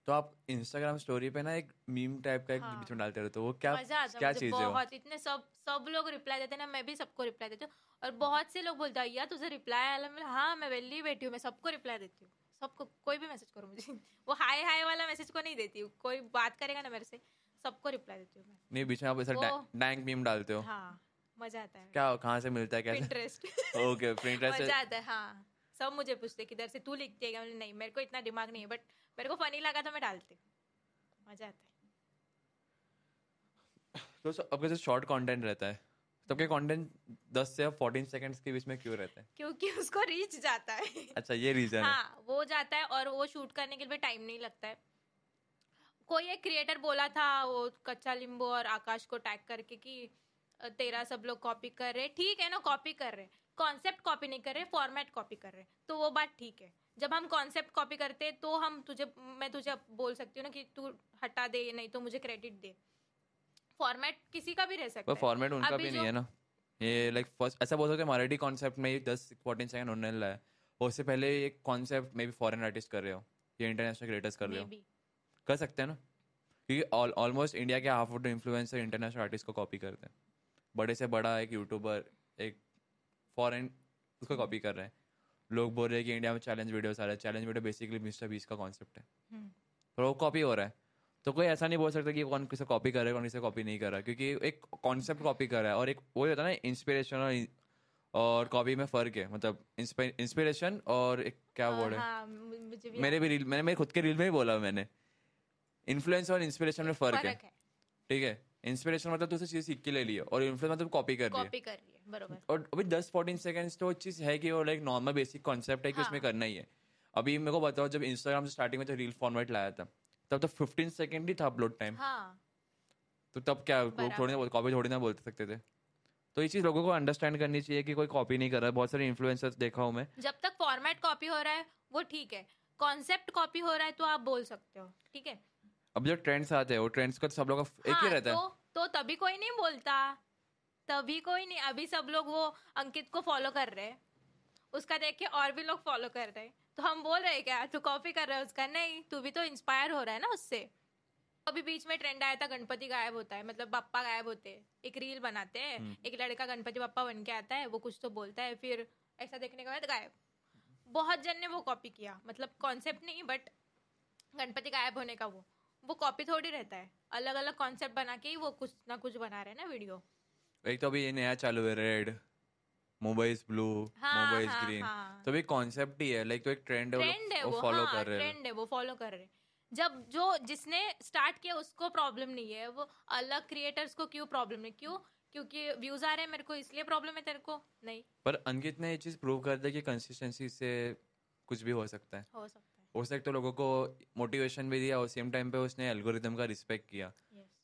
तो आप इंस्टाग्राम स्टोरी पे ना एक मीम टाइप का एक हाँ। बीच में डालते रहते हो वो क्या मज़ा आता क्या चीज़ है बहुत इतने सब सब लोग रिप्लाई देते हैं ना मैं भी सबको रिप्लाई देती हूँ। और बहुत से लोग बोलते हैं यार तुझे रिप्लाई आया मैं हाँ मैं वेली बैठी हूँ मैं सबको रिप्लाई देती हूँ। सबको कोई भी मैसेज करो मुझे। वो हाय हाय वाला मैसेज को नहीं देती हूँ। कोई बात करेगा ना मेरे से सबको रिप्लाई देती हूँ मैं। नहीं बीच में आप ऐसा डैंक मीम डालते हो। हाँ मज़ा आता है। क्या कहाँ से मिलता है कैसे? इंटरेस्ट ओके प्रिंटरेस्ट मज़ा आता है हाँ। सब मुझे पूछते किधर से तू लिखती है मैंने, नहीं मेरे को इतना दिमाग नहीं है बट मेरे को फनी लगा तो मैं डालती मज़ा आता है। तो स- आपका जो शॉर्ट कंटेंट रहता है? तो आपके कंटेंट 10 से 14 सेकंड्स के बीच में क्यों रहता है? क्योंकि उसको रीच जाता है। अच्छा ये रीजन है। हाँ वो जाता है और वो शूट करने के लिए टाइम नहीं लगता है। कोई एक क्रिएटर बोला था वो कच्चा लिंबू और आकाश को टैग करके कि तेरा सब लोग कॉपी कर रहे ठीक है ना कॉपी कर रहे कॉन्सेप्ट कॉपी नहीं कर रहे फॉर्मेट कॉपी कर रहे। तो वो बात ठीक है। जब हम कॉन्सेप्ट कॉपी करते हैं तो हम तुझे मैं तुझे बोल सकती हूँ ना कि तू हटा दे नहीं तो मुझे क्रेडिट दे। फॉर्मेट किसी का भी रह सकता है। फॉर्मेट उनका भी नहीं है ना। ये लाइक फ़र्स्ट ऐसा बोल सकते हैं मराठी कॉन्सेप्ट में दस फोर्टीन सेकंड उन्होंने लाया। उससे पहले एक कॉन्सेप्ट में भी फॉरेन आर्टिस्ट कर रहे हो। या इंटरनेशनल क्रिएटर्स कर रहे हो। कर सकते हैं ना। क्योंकि ऑलमोस्ट इंडिया के half of the influencer international artist को कॉपी करते हैं। बड़े से बड़ा एक यूट्यूबर एक फॉरेन उसको कॉपी कर रहे हैं। लोग बोल रहे हैं कि इंडिया में चैलेंज वीडियोस आ रहे हैं। चैलेंज वीडियो बेसिकली मिस्टर बीस का कॉन्सेप्ट है। हम्म। पर वो कॉपी हो रहा है। तो कोई ऐसा नहीं बोल सकता कि कौन किसे कॉपी कर रहा है कौन किसे कॉपी नहीं कर रहा है। क्योंकि एक कॉन्सेप्ट कॉपी कर रहा है और एक वही होता है ना इंस्पिरेशन और और कॉपी में फ़र्क है। मतलब इंस्पिरेशन और एक क्या वर्ड है? हाँ, भी मेरे भी रील मैंने मेरे खुद के रील में ही बोला मैंने। इन्फ्लुएंस और इंस्पिरेशन में फ़र्क है। ठीक है? इंस्पिरेशन मतलब तू चीज़ सीख के ले लिया और इन्फ्लुएंस मतलब कॉपी कर है। है। बरोबर। और अभी दस फोर्टीन सेकेंड्स तो चीज़ है कि वो लाइक नॉर्मल बेसिक कॉन्सेप्ट है कि उसमें हाँ। करना ही है। अभी मेरे को बताओ जब इंस्टाग्राम से स्टार्टिंग में रील फॉर्मेट लाया था तब तो फिफ्टीन सेकेंड ही था अपलोड टाइम हाँ। तो तब क्या लोग थोड़ी ना कॉपी थोड़ी ना बोल सकते थे। तो ये चीज़ लोगों को अंडरस्टैंड करनी चाहिए कि कोई कॉपी नहीं कर रहा है। बहुत सारे इन्फ्लुएंसर्स देखा हूँ मैं। जब तक फॉर्मेट कॉपी हो रहा है वो ठीक है। कॉन्सेप्ट कॉपी हो रहा है तो आप बोल सकते हो ठीक है? अब जो ट्रेंड्स आते हैं वो ट्रेंड्स का तो सब लोग एक ही हाँ, रहता है। तो, तो तभी कोई नहीं बोलता। तभी कोई नहीं अभी सब लोग वो अंकित को फॉलो कर रहे हैं। उसका देख के और भी लोग फॉलो कर रहे हैं। तो हम बोल रहे हैं क्या तू कॉपी कर रहा है उसका? नहीं तू भी तो इंस्पायर हो रहा है ना उससे। अभी बीच में ट्रेंड आया था गणपति गायब होता है मतलब बप्पा गायब होते हैं। एक रील बनाते हैं हम्म। एक लड़का गणपति बप्पा बन के आता है वो कुछ तो बोलता है फिर ऐसा देखने के बाद गायब। बहुत जन ने वो कॉपी किया मतलब कॉन्सेप्ट नहीं बट गणपति गायब होने का वो वो कॉपी थोड़ी रहता है। अलग अलग कॉन्सेप्ट बना के ही वो कुछ ना कुछ बना रहे हैं ना वीडियो। एक तो अभी ये नया चालू है रेड मुंबई ब्लू हाँ ग्रीन तो भी कॉन्सेप्ट ही है लाइक तो एक ट्रेंड है वो फॉलो हाँ कर रहे हैं। ट्रेंड है वो फॉलो कर रहे हैं। जब जो जिसने स्टार्ट किया उसको प्रॉब्लम नहीं है वो अलग क्रिएटर्स को क्यों प्रॉब्लम है क्यों? क्योंकि व्यूज़ आ रहे हैं मेरे को इसलिए प्रॉब्लम है तेरे को? नहीं। पर अंकित ने ये चीज़ प्रूव कर दिया कि कंसिस्टेंसी से कुछ भी हो सकता है। हो सकता है। उसने एक तो लोगों को मोटिवेशन भी दिया और सेम टाइम पे उसने एल्गोरिदम का रिस्पेक्ट किया।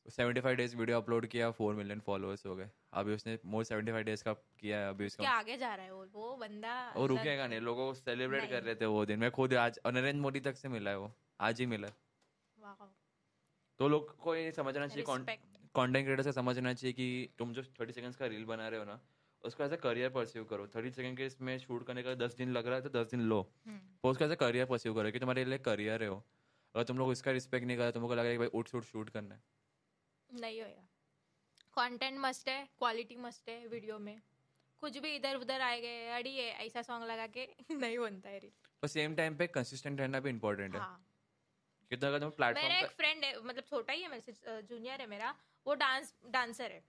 Seventy five days video upload किया फोर मिलियन फॉलोअर्स हो गए। अभी उसने मोर सेवेंटी फाइव डेज़ का किया है अभी उसके उसका आगे जा रहा है वो वो बंदा वो रुकेगा नहीं लोगों को सेलिब्रेट कर रहे थे वो दिन। मैं खुद आज नरेंद्र मोदी तक से मिला है वो आज ही मिला तो लोग को ये समझना चाहिए कंटेंट क्रिएटर से समझना चाहिए कि तुम जो थर्टी सेकंड्स का रील बना रहे हो ना उसको एज अ करियर परस्यू करो। थर्टी सेकंड के इसमें शूट करने का दस दिन लग रहा है तो दस दिन लो। तो उसको एज अ करियर परस्यू करो कि तुम्हारे लिए करियर है वो। अगर तुम लोग इसका रिस्पेक्ट नहीं कर तुमको लगा कि भाई उठ शूट शूट करना है। नहीं होएगा। कंटेंट मस्ट है क्वालिटी मस्ट है वीडियो में। कुछ भी इधर उधर आए गए अड़ी है ऐसा सॉन्ग लगा के नहीं बनता है पर सेम टाइम पे कंसिस्टेंट रहना भी इंपॉर्टेंट है। हाँ। कितना अगर तुम प्लेटफॉर्म मेरा एक फ्रेंड है मतलब छोटा ही है मेरे से जूनियर है मेरा वो डांस डांसर है।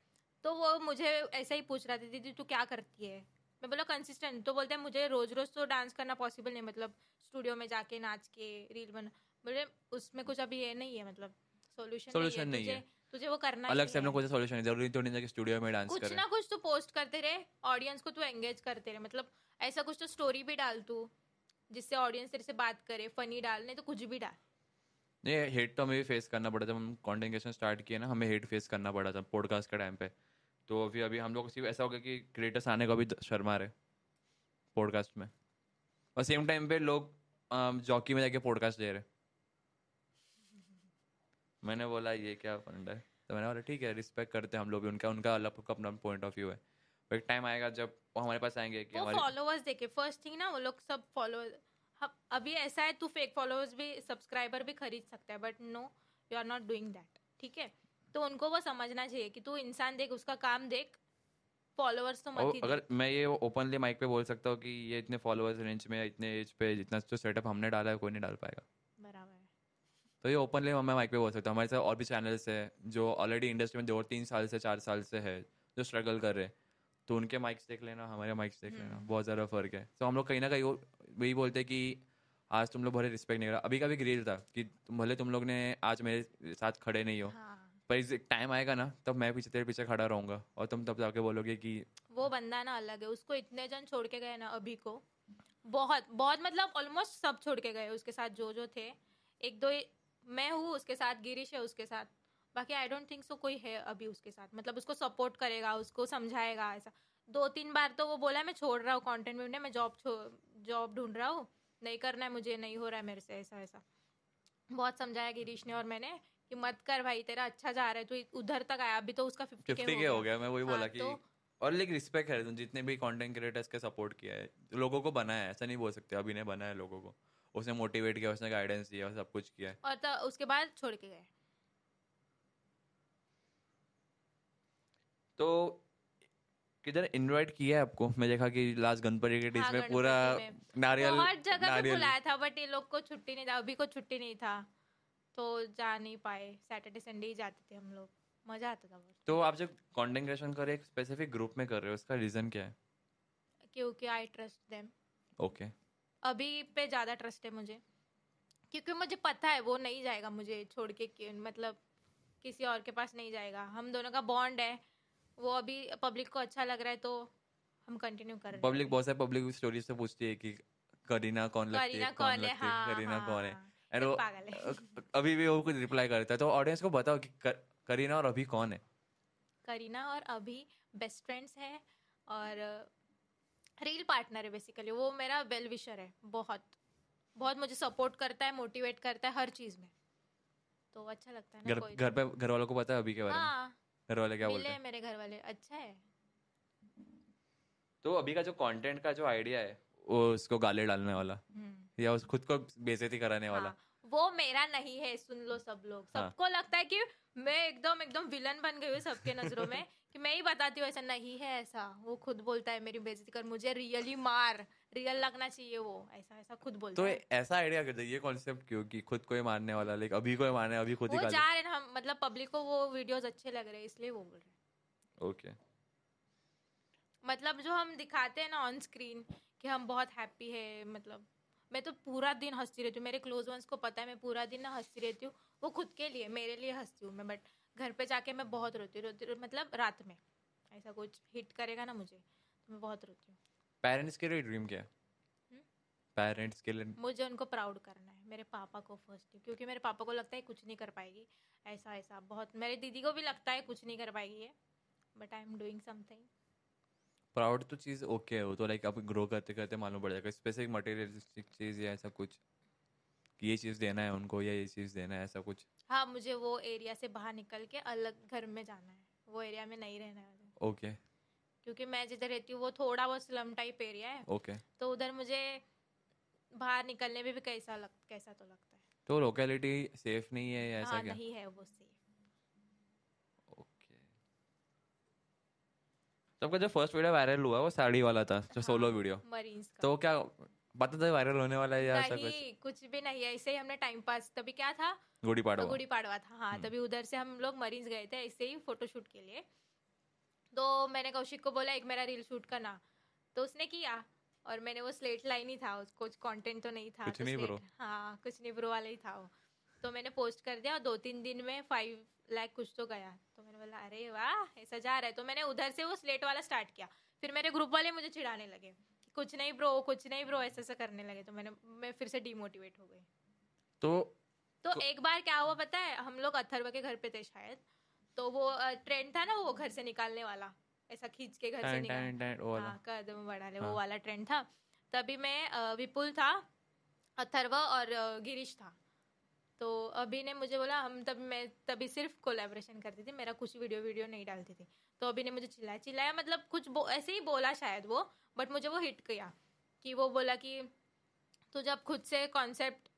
तो वो मुझे ऐसा ही पूछ रहा था दीदी तू क्या करती है? मैं बोला कंसिस्टेंट तो बोलते हैं मुझे रोज रोज तो डांस करना पॉसिबल नहीं मतलब स्टूडियो में जाके नाच के रील बना बोले उसमें कुछ अभी ये नहीं है मतलब सोल्यूशन Solution नहीं नहीं है। तुझे वो करना अलग से अपना है। कोई सोल्यूशन है ज़रूरी तो नहीं है कि स्टूडियो में डांस कुछ ना कुछ तो पोस्ट करते रहे ऑडियंस को तू एंगेज करते रहे। मतलब ऐसा कुछ तो स्टोरी भी डाल तू जिससे ऑडियंस तेरे से बात करे फनी डाल नहीं तो कुछ भी डाल। ये हेट तो हमें भी फेस करना पड़ा। जब हम क्रिएशन स्टार्ट किए ना हमें हेट फेस करना पड़ा था पॉडकास्ट के टाइम पे। तो अभी अभी हम लोग सिर्फ़ ऐसा हो गया कि क्रिएटर्स आने का भी शर्मा रहे पॉडकास्ट में। और सेम टाइम पे लोग जॉकी में जाके पॉडकास्ट दे रहे। मैंने बोला ये क्या फंड है? तो मैंने बोला ठीक है रिस्पेक्ट करते हैं हम लोग भी उनका उनका अलग अपना पॉइंट ऑफ़ व्यू है. एक टाइम आएगा जब वो हमारे पास आएँगे कि वो फॉलोअर्स देखे फ़र्स्ट थिंग ना वो लोग सब फॉलो अभी ऐसा है तू फेक फॉलोअर्स भी सब्सक्राइबर भी खरीद सकता है but no you are not doing that ठीक है? तो उनको वो समझना चाहिए कि तू इंसान देख उसका काम देख फॉलोअर्स तो मत ही अगर मैं ये ओपनली माइक पे बोल सकता हूँ कि ये इतने फॉलोअर्स रेंज में इतने एज पे जितना जो सेटअप हमने डाला है कोई नहीं डाल पाएगा। तो ये ओपनली मैं माइक पे बोल सकता हूँ। हमारे साथ और भी चैनल्स है जो ऑलरेडी इंडस्ट्री में दो तीन साल से चार साल से है जो स्ट्रगल कर रहे हैं। तो उनके माइक्स देख लेना हमारे माइक्स देख लेना। हम्म। बहुत ज़्यादा फ़र्क है। तो हम लोग कहीं ना कहीं वही बोलते हैं कि आज तुम लोग भले रिस्पेक्ट नहीं करा। अभी का भी रील था कि तुम भले तुम लोग ने आज मेरे साथ खड़े नहीं हो हाँ। पर इस टाइम आएगा ना तब मैं पीछे तेरे पीछे खड़ा रहूँगा और तुम तब जाके बोलोगे कि वो बंदा ना अलग है। उसको इतने जन छोड़ के गए ना अभी को बहुत बहुत मतलब ऑलमोस्ट सब छोड़ के गए उसके साथ जो जो थे। एक दो मैं हूँ उसके साथ गिरीश है उसके साथ। बाकी आई डोंट थिंक सो कोई है अभी उसके साथ। मतलब उसको सपोर्ट करेगा उसको समझाएगा ऐसा। दो तीन बार तो वो बोला मैं छोड़ रहा हूँ कंटेंट में मैं जॉब जॉब ढूंढ रहा हूँ। नहीं करना है मुझे नहीं हो रहा है मेरे से ऐसा ऐसा। बहुत समझाया गिरीश ने और मैंने कि मत कर भाई तेरा अच्छा जा रहा है तू उधर तक आया। अभी तो उसका फिफ्टी के हो गया। मैं वही बोला हाँ, कि तो- और लाइक रिस्पेक्ट है जितने भी कंटेंट क्रिएटर्स के सपोर्ट किया है लोगों को बनाया है ऐसा नहीं बोल सकते अभी ने बनाया है लोगों को। उसने मोटिवेट किया उसने गाइडेंस दिया सब कुछ किया। और तो उसके बाद छोड़ के गए। तो किधर इनवाइट किया है आपको? मैं देखा कि लास्ट गणपति के हाँ, में पूरा। नारियल बहुत जगह पे बुलाया था बट ये लोग को छुट्टी नहीं था। अभी को छुट्टी नहीं था तो जा नहीं पाए। सैटरडे संडे ही जाते थे हम लोग। मज़ा आता था बहुत। तो आप जब कंटेंट क्रिएशन कर रहे एक स्पेसिफिक ग्रुप में कर रहे हो उसका रीजन क्या है? क्योंकि आई ट्रस्ट देम ओके अभी पे ज़्यादा ट्रस्ट है मुझे। क्योंकि मुझे पता है वो नहीं जाएगा मुझे छोड़ के मतलब किसी और के पास नहीं जाएगा। हम दोनों का बॉन्ड है वो अभी पब्लिक को अच्छा लग रहा है तो हम कंटिन्यू कर रहे पब्लिक बहुत सारे पब्लिक स्टोरी से पूछती है कि करीना कौन लगती करीना है कौन कौन है? लगती है हाँ करीना हाँ, कौन है? हाँ। एंड वो अभी भी वो कुछ रिप्लाई करता है। तो ऑडियंस को बताओ कि कर, करीना और अभी कौन है? करीना और अभी बेस्ट फ्रेंड्स हैं और रील पार्टनर है बेसिकली वो मेरा वेल विशर है बहुत. बहुत मुझे सपोर्ट करता है मोटिवेट करता है हर चीज़ में. तो अच्छा लगता है ना घर कोई घर पे घर वालों को पता है अभी के बारे में? हाँ. घर वाले क्या बोलते हैं? हैं मेरे घर वाले अच्छा है. तो अभी का जो कंटेंट का जो आइडिया है वो उसको गाले डालने वाला? हम्म, या उस खुद को बेइज्जती कराने वाला? हाँ, वो मेरा नहीं है सुन लो सब लोग. हाँ। सबको लगता है कि मैं एकदम एकदम विलन बन गई हूँ सबके नज़रों में कि मैं ही बताती हूँ ऐसा नहीं है ऐसा। वो खुद बोलता है मेरी बेइज्जती कर मुझे रियली मार। रियल लगना चाहिए वो। ऐसा ऐसा खुद बोलता तो है। ऐसा आइडिया कर ये कॉन्सेप्ट क्यों कि खुद को ही मारने वाला लाइक अभी को ही मारने अभी खुद ही वो जा रहे हैं हम मतलब पब्लिक को वो वीडियोस अच्छे लग रहे हैं इसलिए वो बोल रहे हैं। ओके मतलब जो हम दिखाते हैं ना ऑन स्क्रीन कि हम बहुत हैप्पी है मतलब मैं तो पूरा दिन हंसती रहती हूँ। मेरे क्लोज वंस को पता है मैं पूरा दिन ना हंसती रहती हूँ। वो खुद के लिए मेरे लिए हंसती हूँ मैं बट घर पे जाके मैं बहुत रोती रोती मतलब रात में। ऐसा कुछ हिट करेगा ना मुझे तो मैं बहुत रोती हूँ। पेरेंट्स के लिए ड्रीम क्या? है हम्म? पेरेंट्स के लिए मुझे उनको प्राउड करना है मेरे पापा को फ़र्स्ट क्योंकि मेरे पापा को लगता है कुछ नहीं कर पाएगी। ऐसा ऐसा बहुत मेरे दीदी को भी लगता है कुछ नहीं कर पाएगी ये but I am doing something proud तो चीज़ ओके है वो तो लाइक आप ग्रो करते करते मालूम पड़ जाएगा स्पेसिफिक मटेरियलिस्टिक चीज़ या ऐसा कुछ। कि ये चीज़ देना है उनको या ये चीज़ देना है ऐसा कुछ? हाँ मुझे वो एरिया से बाहर निकल के अलग घर में जाना है। वो एरिया में नहीं रहना है ओके। क्योंकि मैं जिधर रहती हूँ वो थोड़ा बहुत स्लम टाइप एरिया है। ओके। तो उधर मुझे बाहर निकलने में भी कैसा लग कैसा तो लगता है। तो लोकेलिटी सेफ़ नहीं है या ऐसा हाँ क्या? नहीं है वो सेफ़ ओके। तो जो फ़र्स्ट वीडियो वायरल हुआ वो साड़ी वाला था जो हाँ, सोलो वीडियो मरीन्स का। तो क्या पता था वायरल होने वाला है या ऐसा कुछ? कुछ भी नहीं है ऐसे ही हमने टाइम पास तभी क्या था? गुड़ी पाड़वा। गुड़ी पाड़वा था हाँ हम्म। तभी उधर से हम लोग मरीन्स गए थे ऐसे ही फोटोशूट के लिए। तो मैंने कौशिक को बोला एक मेरा रील शूट करना। तो उसने किया और मैंने वो स्लेट लाइन ही था उसको कुछ कंटेंट तो नहीं था कुछ तो नहीं bro। हाँ कुछ नहीं ब्रो वाला ही था वो। तो मैंने पोस्ट कर दिया और दो तीन दिन में फाइव लाख कुछ तो गया। तो मैंने बोला अरे वाह ऐसा जा रहा है। तो मैंने उधर से वो स्लेट वाला स्टार्ट किया। फिर मेरे ग्रुप वाले मुझे चिढ़ाने लगे। कुछ नहीं ब्रो कुछ नहीं ब्रो ऐसा ऐसा करने लगे। तो मैंने मैं फिर से डिमोटिवेट हो गई। तो तो को- एक बार क्या हुआ पता है? हम लोग अथर्व के घर पे थे शायद। तो वो ट्रेंड था ना वो घर से निकालने वाला। ऐसा खींच के घर से निकाल हाँ कदम बढ़ा ले हाँ। वो वाला ट्रेंड था। तभी मैं विपुल था अथर्व और गिरीश था। तो अभी ने मुझे बोला हम तब मैं तभी सिर्फ़ कोलेब्रेशन करती थी मेरा कुछ वीडियो वीडियो नहीं डालती थी। तो अभी ने मुझे चिल्लाया चिल्लाया मतलब कुछ ऐसे ही बोला शायद वो बट मुझे वो हिट किया कि वो बोला कि तू जब खुद से कॉन्सेप्ट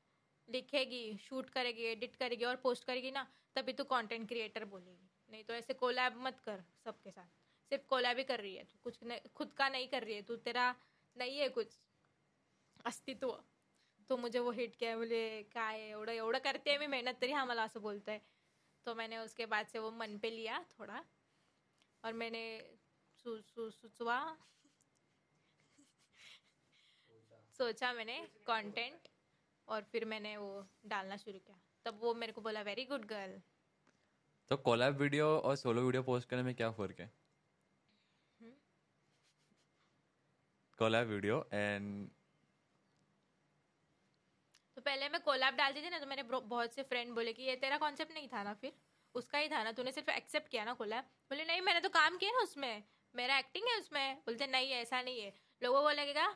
लिखेगी शूट करेगी एडिट करेगी और पोस्ट करेगी ना, तभी तू कंटेंट क्रिएटर बोलेगी। नहीं तो ऐसे कोलैब मत कर सबके साथ। सिर्फ़ कोलैब ही कर रही है तू, कुछ खुद का नहीं कर रही है तू, तेरा नहीं है कुछ अस्तित्व। तो मुझे वो हिट किया, बोले, काय एवढं एवढं करते हैं मी मेहनत तरी आम्हाला असं बोलतंय. तो मैंने उसके बाद से वो मन पे लिया थोड़ा। और मैंने सु, सु, सुचवा। सोचा मैंने कंटेंट और फिर मैंने वो डालना शुरू किया। तब वो मेरे को बोला वेरी गुड गर्ल तो कोलैब वीडियो और सोलो वीडियो पोस्ट करने में क्या फ़र्क है? कोलैब वीडियो एंड तो पहले मैं कोलैब डालती थी ना तो मेरे बहुत से फ्रेंड बोले कि ये तेरा कॉन्सेप्ट नहीं था ना फिर? उसका ही था ना तूने सिर्फ़ एक्सेप्ट किया ना कोलैब बोले नहीं मैंने तो काम किया ना उसमें। मेरा एक्टिंग है उसमें। बोलते नहीं ऐसा नहीं है। लोगों को लगेगा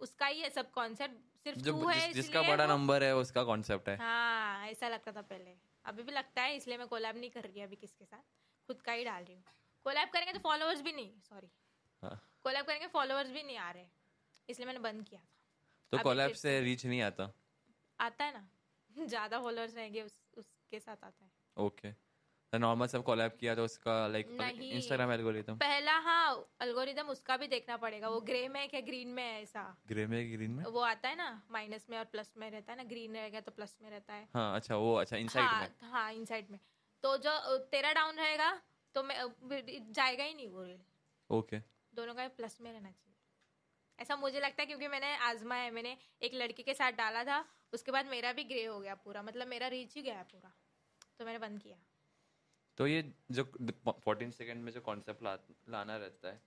उसका ही है सब कॉन्सेप्ट सिर्फ़ जो तू है जिस, जिसका बड़ा नंबर है उसका कॉन्सेप्ट है। हाँ ऐसा लगता था पहले। अभी भी लगता है इसलिए मैं कोलैब नहीं कर रही अभी किसके साथ। खुद का ही डाल रही हूँ। कोलैब करेंगे तो फॉलोअर्स भी नहीं सॉरी हाँ। कोलैब करेंगे फॉलोअर्स भी नहीं आ रहे। इसलिए मैंने बंद किया था। तो कोलैब से रीच नहीं आता। आता है ना? ज़्यादा फॉलोअर्स रहेंगे उस, उसके साथ आता है। ओके तो नॉर्मल सब कोलैब किया तो उसका लाइक इंस्टाग्राम एल्गोरिथम पहला हाँ अल्गोरिदम उसका भी देखना पड़ेगा। वो ग्रे में है क्या ग्रीन में है ऐसा। ग्रे में ग्रीन में? वो आता है ना माइनस में और प्लस में रहता है ना ग्रीन रहेगा तो प्लस में रहता है। हाँ अच्छा वो अच्छा इनसाइड हाँ में। हाँ इनसाइड में। तो जो तेरा डाउन रहेगा तो मैं जाएगा ही नहीं वो रील ओके दोनों का प्लस में रहना चाहिए। ऐसा मुझे लगता है क्योंकि मैंने आजमाया है मैंने एक लड़की के साथ डाला था उसके बाद मेरा भी ग्रे हो गया पूरा। मतलब मेरा रीच ही गया पूरा। तो मैंने बंद किया। तो ये जो फोर्टीन सेकेंड में जो कॉन्सेप्ट ला, लाना रहता है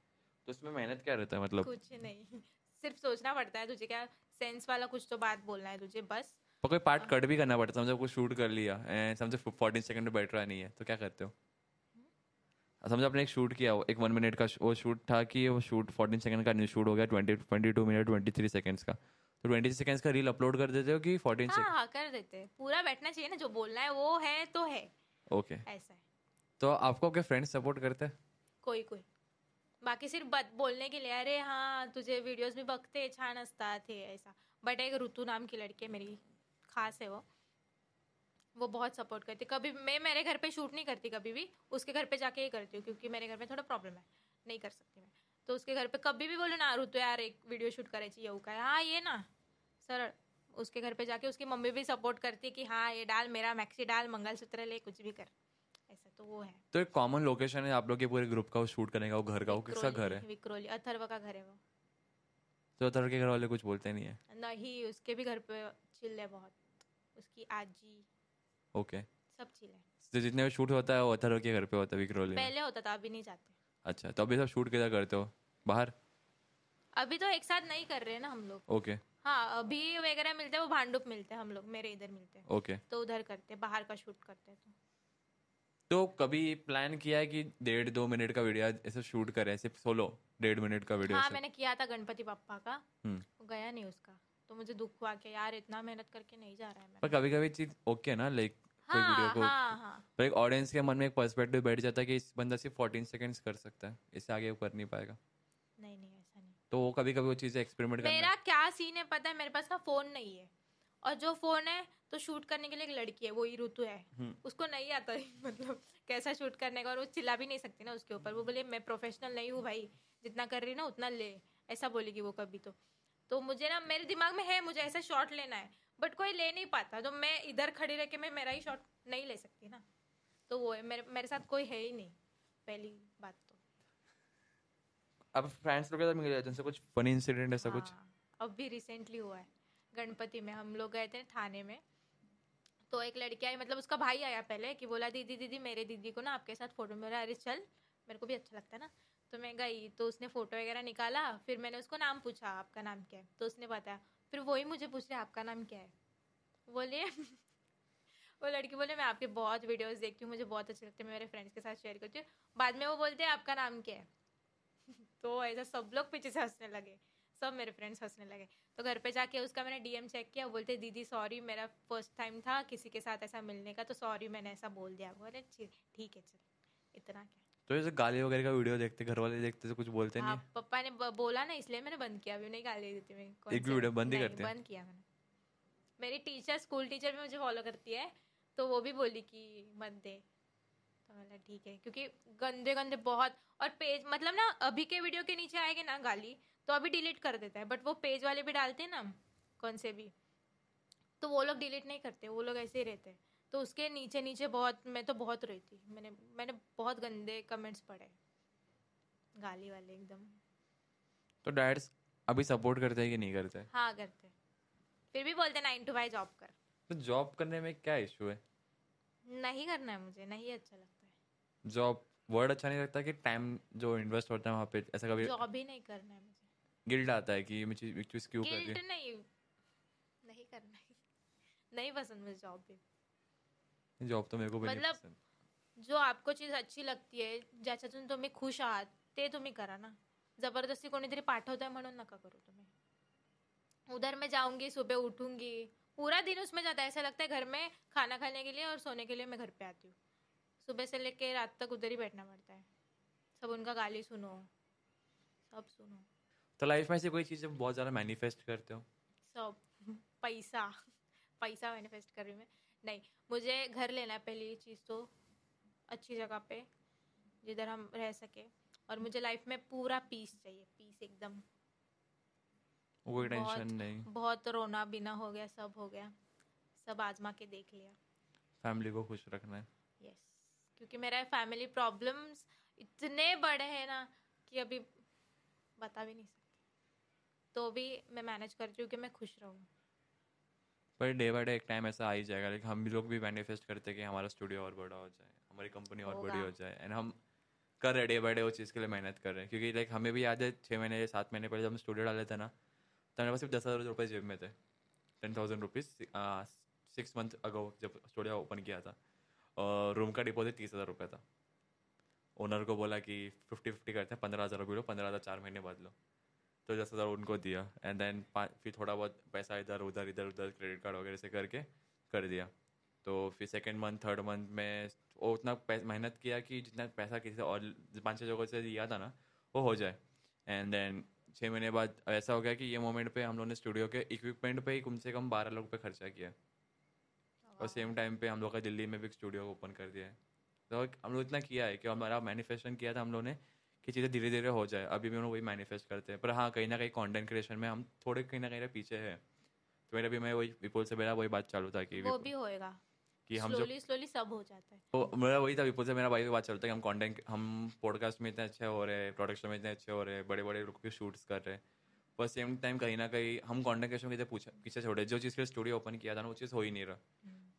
तो उसमें मेहनत क्या रहता है मतलब? कुछ नहीं सिर्फ़ सोचना पड़ता है तुझे क्या सेंस वाला कुछ तो बात बोलना है तुझे बस। पर कोई पार्ट कट भी करना पड़ता है समझो कुछ शूट कर लिया एंड समझो फोर्टीन सेकंड में बैठ रहा नहीं है तो क्या करते हो? समझो आपने एक शूट किया एक वन मिनट का वो शूट था कि वो शूट फोर्टीन सेकंड का न्यू शूट हो गया twenty twenty two minute twenty three seconds का। तो ट्वेंटी सेकेंड्स का रील अपलोड कर देते हो कि फोर्टीन हाँ हाँ कर देते। पूरा बैठना चाहिए ना जो बोलना है वो है तो है। Okay okay. ऐसा है। तो आपको क्या फ्रेंड्स सपोर्ट करते हैं? कोई कोई। बाकी सिर्फ़ बत, बोलने के लिए, अरे हाँ तुझे वीडियोस भी बघते छान असतात हे, ऐसा। बट एक ऋतु नाम की लड़की है मेरी, खास है वो। वो बहुत सपोर्ट करती कभी मैं, मेरे घर पे शूट नहीं करती कभी भी। उसके घर पे जाके ही करती हूँ, क्योंकि मेरे घर में थोड़ा प्रॉब्लम है। नहीं कर सकती मैं। तो उसके घर पे कभी भी बोलो ना, ऋतु, यार, एक वीडियो शूट करे चाहिए येऊ काय हाँ ये ना सरळ उसके घर पे जाके उसकी मम्मी भी सपोर्ट करती है कि हाँ ये डाल, मेरा मैक्सी डाल, मंगलसूत्र ले, कुछ भी कर। तो वो है। तो एक कॉमन लोकेशन है आप लोग के पूरे ग्रुप का वो शूट करने का वो घर का वो किसका घर है? विक्रोली अथर्व का घर है वो। तो उधर के घर वाले कुछ बोलते नहीं है? नहीं उसके भी घर पे चिल है बहुत। उसकी आजी। ओके सब चिल है। तो जितने भी शूट होता है वो अथर्व के घर पे होता है विक्रोली पहले होता था अभी नहीं जाते। अच्छा तो अभी सब शूट किधर करते हो? बाहर? अभी तो एक साथ नहीं कर रहे हैं ना हम लोग। ओके हाँ अभी वगैरह मिलते हैं वो भांडुप मिलते हैं हम लोग मेरे इधर मिलते हैं। ओके तो उधर करते हैं बाहर का शूट करते हैं तो। तो कभी प्लान किया है कि डेढ़ दो मिनट का वीडियो ऐसे शूट करें सिर्फ़ सोलो डेढ़ मिनट का वीडियो हाँ मैंने किया था गणपति पापा का। हम्म। वो गया नहीं उसका। तो मुझे दुख हुआ कि यार इतना मेहनत करके नहीं जा रहा है पर कभी कभी चीज़ ओके ना लाइक कोई वीडियो हाँ को। हाँ हाँ। पर एक ऑडियंस के मन में एक पर्सपेक्टिव बैठ जाता है कि इस बंदा सिर्फ़ फोर्टीन सेकंड्स कर सकता है इससे आगे वो कर नहीं पाएगा। नहीं नहीं ऐसा नहीं। तो वो कभी कभी वो चीज़ें एक्सपेरिमेंट मेरा क्या सीन है पता है? मेरे पास ना फ़ोन नहीं है। और जो फ़ोन है तो शूट करने के लिए एक लड़की है वही ऋतु है। हम्म। उसको नहीं आता है, मतलब कैसा शूट करने का और वो चिल्ला भी नहीं सकती ना उसके ऊपर। वो बोले मैं प्रोफेशनल नहीं हूँ भाई जितना कर रही ना उतना ले। ऐसा बोलेगी वो कभी तो। तो मुझे ना मेरे दिमाग में है मुझे ऐसा शॉट लेना है बट कोई ले नहीं पाता। तो मैं इधर खड़ी रह के मैं मेरा ही शॉट नहीं ले सकती ना। तो वो है मेरे मेरे साथ कोई है ही नहीं पहली बात तो। अब फ्रेंड्स लोग के साथ मिल जाते हैं जैसे कुछ फनी इंसिडेंट ऐसा कुछ? हाँ, अब भी रिसेंटली हुआ है। गणपति में, हम लोग गए थे थाने में। तो एक लड़की आई मतलब उसका भाई आया पहले, कि बोला, दीदी दीदी, मेरे दीदी को ना आपके साथ फ़ोटो मेरा अरे, चल, मेरे को भी अच्छा लगता है ना। तो मैं गई तो उसने फ़ोटो वगैरह निकाला, फिर मैंने उसको नाम पूछा, आपका नाम क्या है? तो उसने बताया, फिर वही मुझे पूछ रहे, आपका नाम क्या है? बोलिए वो लड़की बोले, मैं आपके बहुत वीडियोस देखती हूँ, मुझे बहुत अच्छे लगते हैं, मैं मेरे फ्रेंड्स के साथ शेयर करती हूँ। बाद में वो बोलते हैं, आपका नाम क्या है? तो ऐसा सब लोग पीछे से हंसने लगे। सब मेरे फ्रेंड्स हंसने लगे। तो घर पे जाके उसका मैंने डीएम चेक किया बोलते दीदी सॉरी मेरा फ़र्स्ट टाइम था किसी के साथ ऐसा मिलने का तो सॉरी मैंने ऐसा बोल दिया। बोले "ठीक- है चल इतना क्या? तो जैसे गाली वगैरह का वीडियो देखते घर वाले देखते तो कुछ बोलते नहीं हाँ है? पापा ने बोला ना इसलिए मैंने बंद किया अभी नहीं गाली देती मैं एक भी वीडियो बंद ही करते बंद किया मैंने। मेरी टीचर स्कूल टीचर भी मुझे फॉलो करती है तो वो भी बोली कि मत दे। तो मैंने ठीक है क्योंकि गंदे गंदे बहुत और पेज मतलब ना अभी के वीडियो के नीचे आएगी ना गाली तो अभी डिलीट कर देता है बट वो पेज वाले भी डालते हैं ना कौन से भी तो वो लोग डिलीट नहीं करते वो लोग ऐसे ही रहते हैं। तो उसके नीचे नीचे बहुत मैं तो बहुत रोई थी मैंने मैंने बहुत गंदे कमेंट्स पढ़े गाली वाले एकदम। तो डैड्स अभी सपोर्ट करते हैं कि नहीं करते? हाँ करते फिर भी बोलते नाइन टू फाइव जॉब कर। तो जॉब करने में क्या इशू है? नहीं करना है मुझे नहीं अच्छा लगता है। जॉब वर्ड अच्छा नहीं लगता कि टाइम जो इन्वेस्ट होता है वहाँ पे ऐसा कभी जॉब ही नहीं करना है मुझे। गिल्ट आता है कि मैं चीज़ एक चीज़ क्यों कर रही गिल्ट नहीं। नहीं करना है। नहीं पसंद मुझे जॉब भी। हूँ जॉब तो मेरे को भी मतलब जो आपको चीज़ अच्छी लागते ज्याच्यातून तुम्ही खुश आहात ते तुम्ही करा ना। ज़बरदस्ती कोणीतरी पाठवतंय म्हणून नका करू तुम्ही। उधर मैं जाऊँगी सुबह उठूँगी। पूरा दिन उसमें जाता है। ऐसा लगता है घर में खाना खाने के लिए और सोने के लिए मैं घर पे आती हूँ। सुबह से लेके रात तक उधर ही बैठना पड़ता है। सब उनका गाली सुनो। सब सुनो। तो लाइफ में ऐसी कोई चीज़ जब बहुत ज़्यादा मैनिफेस्ट करते हो? सब। पैसा। पैसा मैनिफेस्ट कर रही हूँ मैं। नहीं मुझे घर लेना है पहली चीज़ तो अच्छी जगह पे जिधर हम रह सके। और मुझे लाइफ में पूरा पीस चाहिए पीस एकदम। कोई टेंशन नहीं। बहुत रोना बिना हो गया सब हो गया। सब आजमा के देख लिया। फैमिली को खुश रखना है। यस क्योंकि मेरा फैमिली प्रॉब्लम्स इतने बड़े हैं ना कि अभी बता भी नहीं सकती। तो भी मैं मैनेज कर रही हूँ कि मैं खुश रहूँ। पर डे बाय डे एक टाइम ऐसा आ ही जाएगा लाइक हम भी लोग भी मैनिफेस्ट करते हैं कि हमारा स्टूडियो और बड़ा हो जाए हमारी कंपनी और बड़ी हो जाए एंड हम कर रहे डे बाय डे वो चीज़ के लिए मेहनत कर रहे हैं। क्योंकि लाइक हमें भी याद है छः महीने या सात महीने पहले जब हम स्टूडियो डाले थे ना तो मेरे पास सिर्फ़ दस हज़ार रुपये जेब में थे। Ten thousand rupees six month ago जब स्टूडियो ओपन किया था और रूम का डिपॉजिट तीस हज़ार रुपये था। ओनर को बोला कि फिफ्टी फिफ्टी करते हैं पंद्रह हज़ार रुपये लो पंद्रह हज़ार चार महीने बाद लो। तो दस हज़ार उनको दिया। एंड देन फिर थोड़ा बहुत पैसा इधर उधर इधर उधर क्रेडिट कार्ड वगैरह से करके कर दिया। तो फिर सेकेंड मंथ थर्ड मंथ में वो उतना मेहनत किया कि जितना पैसा किसी से और पाँच छः जगह से दिया था ना वो हो जाए। एंड देन छः महीने बाद ऐसा हो गया कि ये मोमेंट पे हम लोगों ने स्टूडियो के इक्विपमेंट पे ही कम से कम बारह लाख रुपये खर्चा किया। और सेम टाइम पे हम लोग का दिल्ली में भी स्टूडियो ओपन कर दिया है। तो हम लोग इतना किया है कि हमारा मैनिफेस्टन किया था हम लोग ने। कि चीज़ें धीरे धीरे हो जाए। अभी भी हम वही मैनिफेस्ट करते हैं। पर हाँ कहीं ना कहीं कंटेंट क्रिएशन में हम थोड़े कहीं ना कहीं पीछे हैं। तो मेरा भी मैं वही विपुल से मेरा वही बात चालू था कि वो भी होएगा। कि हम जब स्लोली स्लोली सब हो जाता है। तो मेरा वही था विपुल से मेरा भाई की बात चलता है कि हम कंटेंट हम पॉडकास्ट में इतने अच्छे हो रहे हैं प्रोडक्शन में इतने अच्छे हो रहे हैं बड़े बड़े लोग के शूट्स कर रहे हैं। पर सेम टाइम कहीं ना कहीं हम कंटेंट क्रिएशन में पूछे पीछे छोड़े जो चीज़ के स्टूडियो ओपन किया था ना वो चीज़ हो ही नहीं रहा।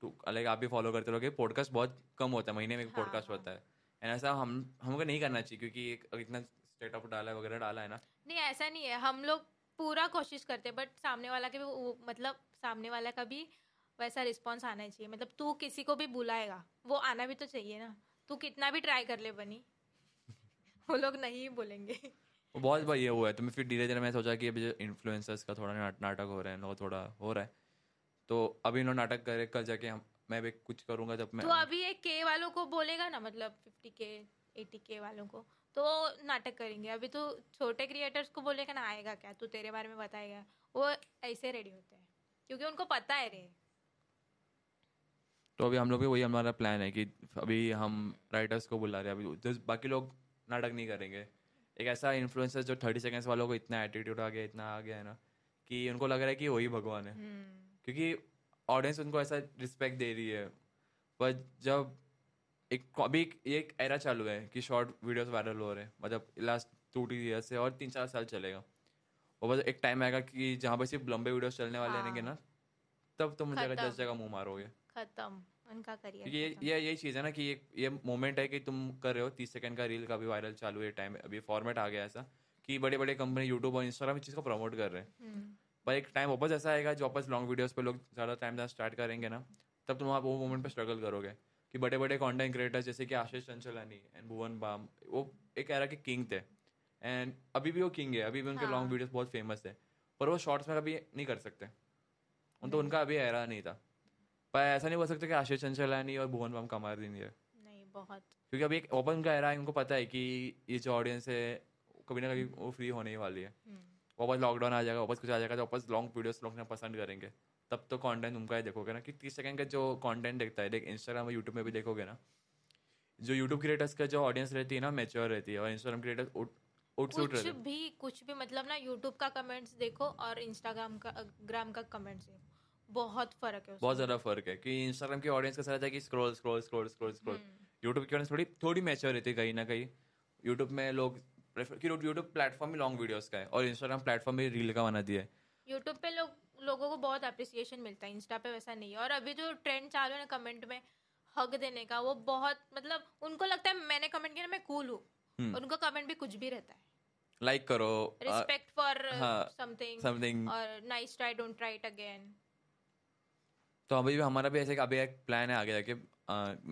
तो लाइक आप भी फॉलो करते रहोगे पॉडकास्ट बहुत कम होता है महीने में एक हाँ, पॉडकास्ट हाँ। होता है। एंड ऐसा हम हमको नहीं करना चाहिए क्योंकि एक इतना स्टेटअप डाला है वगैरह डाला है ना। नहीं ऐसा नहीं है। हम लोग पूरा कोशिश करते हैं बट सामने वाला के भी मतलब सामने वाला का भी वैसा रिस्पॉन्स आना चाहिए। मतलब तू किसी को भी बुलाएगा वो आना भी तो चाहिए ना। तू कितना भी ट्राई कर ले बनी वो लोग नहीं बोलेंगे। वो बहुत बार ये हुआ है तो मैं फिर धीरे धीरे मैं सोचा कि अभी जो इन्फ्लुएंसर्स का थोड़ा नाटक हो रहा है लोगों थोड़ा हो रहा है। तो अभी इन लोग नाटक करे कल जाके हम मैं भी कुछ करूँगा जब मैं तो अभी एक के वालों को बोलेगा ना मतलब फिफ्टी के एटी के वालों को तो नाटक करेंगे। अभी तो छोटे क्रिएटर्स को बोलेगा ना आएगा क्या? तू तेरे बारे में बताएगा। वो ऐसे रेडी होते हैं क्योंकि उनको पता है रे। तो अभी हम लोग भी वही हमारा प्लान है कि अभी हम राइटर्स को बुला रहे हैं। अभी just बाकी लोग नाटक नहीं करेंगे। एक ऐसा इन्फ्लुएंसर जो थर्टी सेकेंड्स वालों को इतना एटीट्यूड आ गया इतना आ गया है ना कि उनको लग रहा है कि वही भगवान है। हम्म, क्योंकि ऑडियंस उनको ऐसा रिस्पेक्ट दे रही है। पर जब एक अभी एक- एक एरा चालू है कि शॉर्ट वीडियोस वायरल हो रहे हैं। मतलब लास्ट टू टू ईयर से और तीन चार साल चलेगा। और बस एक टाइम आएगा कि जहाँ पर सिर्फ़ लंबे वीडियोस चलने वाले हाँ। रहेंगे ना तब तुम जगह खत्म। दस जगह मुँह मारोगे। खत्म। उनका क्योंकि ये ये यही चीज़ है ना कि ये ये मोमेंट है कि तुम कर रहे हो तीस सेकंड का रील का भी वायरल चालू है टाइम अभी फॉर्मेट आ गया ऐसा कि बड़े बड़े कंपनी यूट्यूब और इंस्टाग्राम इस चीज़ को प्रमोट कर रहे हैं। पर एक टाइम वापस ऐसा आएगा जो वापस लॉन्ग वीडियोस पे लोग ज़्यादा टाइम देना स्टार्ट करेंगे ना तब तुम आप वो मोमेंट पे स्ट्रगल करोगे कि बड़े बड़े कंटेंट क्रिएटर्स जैसे कि आशीष चंचलानी एंड भुवन बाम वो एक एरा के किंग थे। एंड अभी भी वो किंग है अभी भी उनके हाँ। लॉन्ग वीडियोस बहुत फ़ेमस है। पर वो शॉर्ट्स में कभी नहीं कर सकते। उन तो उनका अभी एरा नहीं था। पर ऐसा नहीं बोल सकते कि आशीष चंचलानी और भुवन बाम कमा देंगे। नहीं बहुत। क्योंकि अभी एक ओपन का एरा है उनको पता है कि ये जो ऑडियंस है कभी ना कभी वो फ्री होने ही वाली है। हम्म, वापस लॉकडाउन आ जाएगा वापस कुछ आ जाएगा तो वापस लॉन्ग वीडियोस लोग ना पसंद करेंगे। तब तो कंटेंट उनका ही देखोगे ना कि तीस सेकंड का जो कंटेंट देखता है देख इंस्टाग्राम और यूट्यूब में भी देखोगे ना जो यूट्यूब क्रिएटर्स का जो ऑडियंस रहती है ना मेच्योर रहती है और इंस्टाग्राम क्रिएटर्स उठ सूट कुछ भी कुछ भी मतलब ना यूट्यूब का कमेंट्स देखो और इंस्टाग्राम का ग्राम का कमेंट्स देखो। बहुत फ़र्क है बहुत ज़्यादा फ़र्क है कि इंस्टाग्राम की ऑडियंस का रहता है कि scroll scroll scroll scroll scroll YouTube की ऑडियंस थोड़ी थोड़ी मैच्योर रहती है कहीं ना कहीं। यूट्यूब में लोग यूट्यूब प्लेटफॉर्म ही लॉन्ग वीडियोस का है और इंस्टाग्राम प्लेटफॉर्म ही रील का बना दिया है। यूट्यूब पे लोग लोगों को बहुत अप्रिसिएशन मिलता है इंस्टा पे वैसा नहीं है। और अभी जो ट्रेंड चालू है ना कमेंट में हक देने का वो बहुत मतलब उनको लगता है मैंने कमेंट किया ना मैं कूल हूँ। हम्म। उनका कमेंट भी कुछ भी रहता है। लाइक करो रिस्पेक्ट फॉर समथिंग समथिंग और nice try don't try it again तो अभी भी हमारा भी ऐसे अभी एक प्लान है आगे जाके।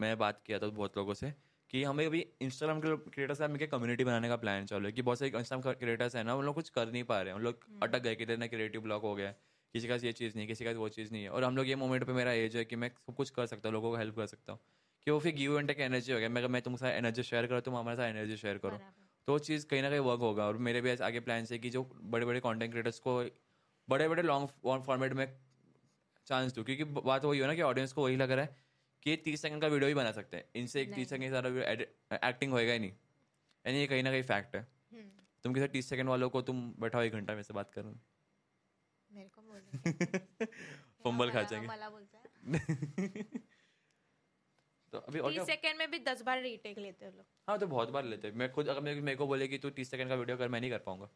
मैं बात किया था बहुत लोगों से। कि हमें अभी इंस्टाग्राम के क्रिएटर्स से मिलकर कम्युनिटी बनाने का प्लान चालू है कि बहुत सारे इंस्टाग्राम क्रिएटर्स है ना उन लोग कुछ कर नहीं पा रहे हैं। उन लोग हम्म। अटक गए कि ना क्रिएटिव ब्लॉक हो गया है। किसी का ये चीज़ नहीं किसी का वो चीज़ नहीं है। और हम लोग ये मोमेंट पर मेरा एज है कि मैं सब कुछ कर सकता हूँ लोगों को हेल्प कर सकता हूँ। कि वो फिर गिव एंड टेक एनर्जी हो गया। मैं मैं तुमसे एनर्जी शेयर करो तुम हमारे साथ एनर्जी शेयर करो। तो चीज़ कहीं ना कहीं वर्क होगा। और मेरे भी आगे प्लान है कि जो बड़े बड़े कॉन्टेंट क्रिएटर्स को बड़े बड़े लॉन्ग फॉर्मेट में चांस दूँ। क्योंकि बात वही हो ना कि ऑडियंस को वही लग रहा है कि तीस सेकंड का वीडियो ही बना सकते हैं। इनसे एक तीस सेकंड सारा एक्टिंग होएगा ही नहीं। यानी ये कहीं ना कहीं फैक्ट है। हम्म, तुम किसी तीस सेकंड वालों को तुम बैठाओ एक घंटा में से बात करो। मेरे को बोल फंबल खा जाएँगे। तो अभी और तीस सेकंड में भी दस बार रीटेक लेते हैं लोग। हाँ तो बहुत बार लेते हैं। मैं खुद अगर मेरे को बोले कि तू तीस सेकंड का वीडियो कर मैं नहीं कर पाऊँगा।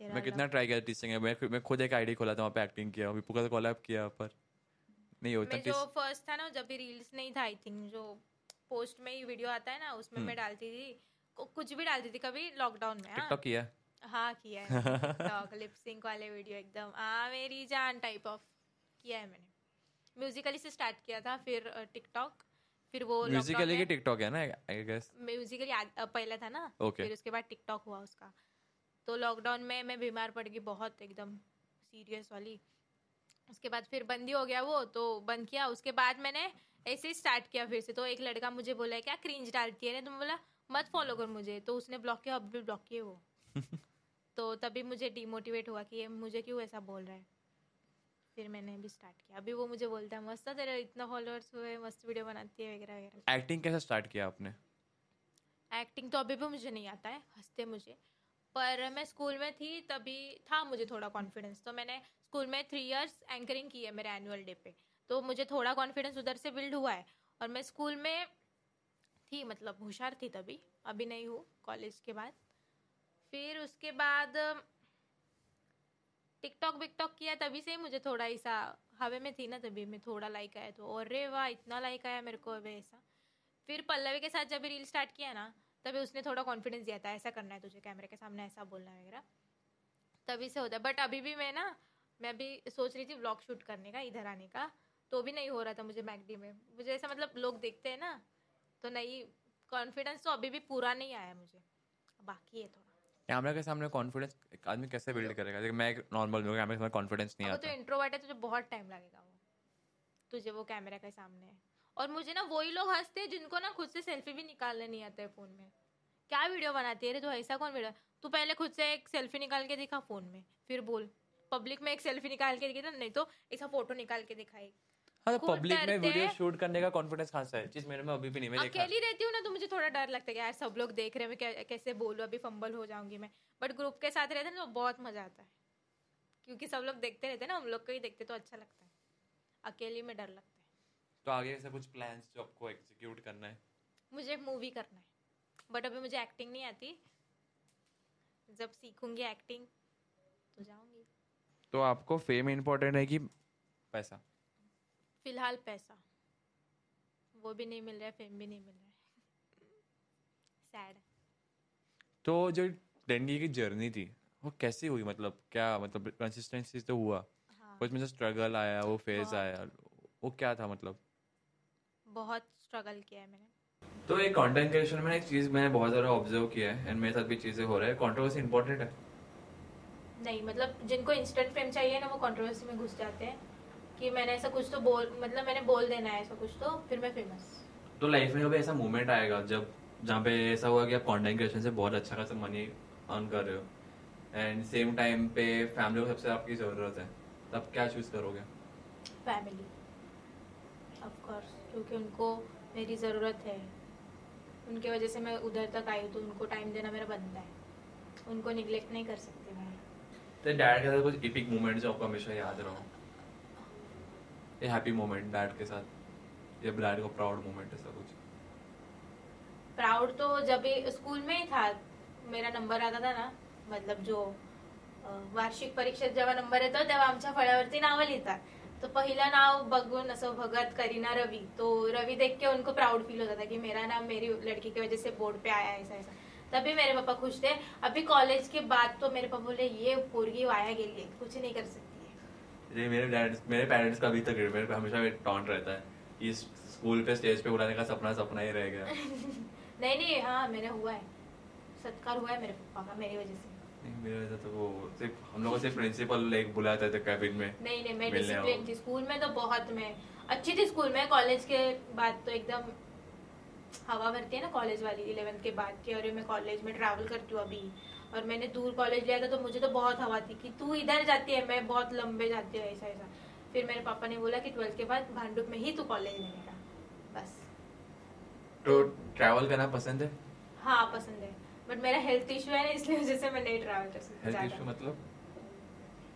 मैं कितना ट्राई किया तीस सेकंड मैं? मैं खुद एक आईडी खोला था वहाँ पे एक्टिंग किया विपू का कॉलअप किया पर नहीं होता मैं जो फ़र्स्ट था ना जब भी रील्स नहीं था आई थिंक जो पोस्ट में ही वीडियो आता है ना उसमें हम्म। मैं डालती थी कुछ भी डालती थी कभी लॉकडाउन में हाँ। टिकटॉक किया? हाँ किया है टिकटॉक लिप सिंक वाले वीडियो एकदम आ मेरी जान टाइप ऑफ़ किया है मैंने। म्यूजिकली से स्टार्ट किया था फिर टिकटॉक फिर वो म्यूजिकली की टिकटॉक है ना आई गेस म्यूजिकली पहले था ना ओके फिर उसके बाद टिकटॉक हुआ उसका। तो लॉकडाउन में मैं बीमार पड़ गई बहुत एकदम सीरियस वाली। उसके बाद फिर बंद ही हो गया वो तो बंद किया। उसके बाद मैंने ऐसे ही स्टार्ट किया फिर से। तो एक लड़का मुझे बोला क्या क्रींज डालती है ना तो मैं बोला मत फॉलो कर मुझे। तो उसने ब्लॉक किया अब भी ब्लॉक किए वो। तो तभी मुझे डिमोटिवेट हुआ कि ये मुझे क्यों ऐसा बोल रहा है? फिर मैंने भी स्टार्ट किया। अभी वो मुझे बोलता है मस्त तेरे इतना फॉलोअर्स हुए मस्त वीडियो बनाती है वगैरह वगैरह। एक्टिंग कैसे स्टार्ट किया आपने? एक्टिंग तो अभी भी मुझे नहीं आता है हँसते मुझे। पर मैं स्कूल में थी तभी था मुझे थोड़ा कॉन्फिडेंस तो मैंने स्कूल में थ्री इयर्स एंकरिंग की है मेरे एनुअल डे पे। तो मुझे थोड़ा कॉन्फिडेंस उधर से बिल्ड हुआ है। और मैं स्कूल में थी मतलब होशियार थी तभी, अभी नहीं हूँ कॉलेज के बाद। फिर उसके बाद टिकटॉक विकटॉक किया तभी से ही मुझे थोड़ा ऐसा, हवे में थी ना तभी मैं थोड़ा लाइक आया तो अरे वाह, इतना लाइक आया मेरे को अभी ऐसा। फिर पल्लवी के साथ जब रील स्टार्ट किया ना, तभी उसने थोड़ा कॉन्फिडेंस दिया था, ऐसा करना है तुझे कैमरे के सामने ऐसा बोलना वगैरह। तभी से होता है। बट अभी भी मैं ना मैं भी सोच रही थी व्लॉग शूट करने का इधर आने का। तो भी नहीं हो रहा था मुझे मैकडी में। मुझे ऐसा मतलब लोग देखते हैं ना तो नहीं कॉन्फिडेंस तो अभी भी पूरा नहीं आया मुझे। बाकी है थोड़ा। कैमरा के सामने कॉन्फिडेंस एक आदमी कैसे बिल्ड करेगा? जैसे मैं एक नॉर्मल हूँ कैमरे के सामने कॉन्फिडेंस नहीं अगर तो इंट्रोवर्ट है तुझे बहुत टाइम लगेगा वो। तुझे वो कैमरा के सामने और मुझे ना वही लोग हँसते हैं जिनको ना खुद से सेल्फी भी निकालने नहीं आता है फ़ोन में। क्या वीडियो बनाती है रे तो? ऐसा कौन वीडियो तू पहले खुद से एक सेल्फी निकाल के दिखा फ़ोन में फिर बोल। पब्लिक में एक सेल्फी निकाल के दिखा नहीं तो ऐसा फ़ोटो निकाल के दिखाई। हाँ तो पब्लिक में वीडियो शूट करने का कॉन्फिडेंस कहाँ से है? चीज़ मेरे में अभी भी नहीं मैं अकेली रहती हूँ ना तो मुझे थोड़ा डर लगता है यार सब लोग देख रहे हैं मैं कैसे बोलूँ अभी फंबल हो जाऊँगी मैं। बट ग्रुप के साथ रहते हैं ना तो बहुत मज़ा आता है। क्योंकि सब लोग देखते रहते हैं ना हम लोग को ही देखते तो अच्छा लगता है। अकेली में डर लगता है। तो आगे ऐसे कुछ प्लान्स जो आपको एग्जीक्यूट करना है? मुझे एक मूवी करना है। बट अभी मुझे एक्टिंग नहीं आती। जब सीखूँगी एक्टिंग तो जाऊँगी। तो आपको फेम इम्पोर्टेंट है कि पैसा? फ़िलहाल पैसा। वो भी नहीं मिल रहा है फेम भी नहीं मिल रहा है। सैड तो जो डेंगी की जर्नी थी वो कैसी हुई? मतलब क्या मतलब कंसिस्टेंसी तो हुआ? हाँ। कुछ में से स्ट्रगल आया वो फ़ेज़ आया वो क्या था मतलब? बहुत स्ट्रगल किया है मैंने। तो एक कंटेंट क्रिएशन में एक चीज़ मैंने बहुत ज़्यादा ऑब्ज़र्व किया है एंड मेरे साथ भी चीज़ें हो रहा है। कंट्रोवर्सी इंपॉर्टेंट है। नहीं मतलब जिनको इंस्टेंट फेम चाहिए ना वो कंट्रोवर्सी में घुस जाते हैं कि मैंने ऐसा कुछ तो बोल मतलब मैंने बोल देना है ऐसा कुछ तो फिर मैं फ़ेमस तो लाइफ में कभी ऐसा मोमेंट आएगा जब जहाँ पे ऐसा हुआ कि आप कंटेंट क्रिएशन से बहुत अच्छा खासा मनी अर्न कर रहे हो एंड सेम टाइम पे फैमिली को सबसे आपकी ज़रूरत है तब क्या चूज़ करोगे? फैमिली ऑफ़ कोर्स क्योंकि उनको मेरी ज़रूरत है। उनके वजह से मैं उधर तक आई हूँ तो उनको टाइम देना मेरा बनता है। उनको निगलेक्ट नहीं कर सकती मैं। तो डैड के साथ कुछ इपिक मोमेंट जो आपको हमेशा याद रहो। ये हैप्पी मोमेंट डैड के साथ, या डैड का प्राउड मोमेंट ऐसा कुछ। प्राउड तो जब स्कूल में ही था, मेरा नंबर आता था ना मतलब जो वार्षिक परीक्षेत जेव्हा नंबर येतो, तेव्हा आमच्या फळ्यावरती नावं लिहितात. तो पहिलं नाव बघून असं भगत, करीना, रवि तो रवि देख के उनको प्राउड फील होता था कि मेरा नाम मेरी लड़की की वजह से बोर्ड पे आया, ऐसा ऐसा. तभी मेरे पापा खुश थे। अभी कॉलेज के बाद तो मेरे पापा बोले ये पोरगी वाया गेली है कुछ नहीं कर सकती है। मेरे डैड मेरे पेरेंट्स का अभी तक है, मेरे पे हमेशा टॉन्ट रहता है। इस स्कूल पे स्टेज पे बुलाने का सपना सपना ही रह गया। नहीं नहीं हाँ मेरा हुआ है। सत्कार हुआ है मेरे पापा का मेरी वजह से। नहीं, मेरे वजह तो वो सिर्फ़ हम लोग को सिर्फ़ प्रिंसिपल एक बुलाते थे कैबिन में नहीं नहीं मैं डिसिप्लिन थी। स्कूल में तो बहुत मैं अच्छी थी स्कूल में कॉलेज के बाद तो एकदम हवा भरती है ना कॉलेज वाली इलेवेंथ के बाद की अरे मैं कॉलेज में ट्रैवल करती हूँ अभी। और मैंने दूर कॉलेज लिया था तो मुझे तो बहुत हवा थी कि तू इधर जाती है मैं बहुत लंबे जाती हूँ ऐसा ऐसा। फिर मेरे पापा ने बोला कि ट्वेल्थ के बाद भांडुप में ही तू कॉलेज लेने का बस। तो ट्रैवल करना पसंद है? हाँ पसंद है। बट मेरा हेल्थ इशू है ना इसलिए वजह से मैं नहीं ट्रैवल कर सकती हेल्थ इशू मतलब?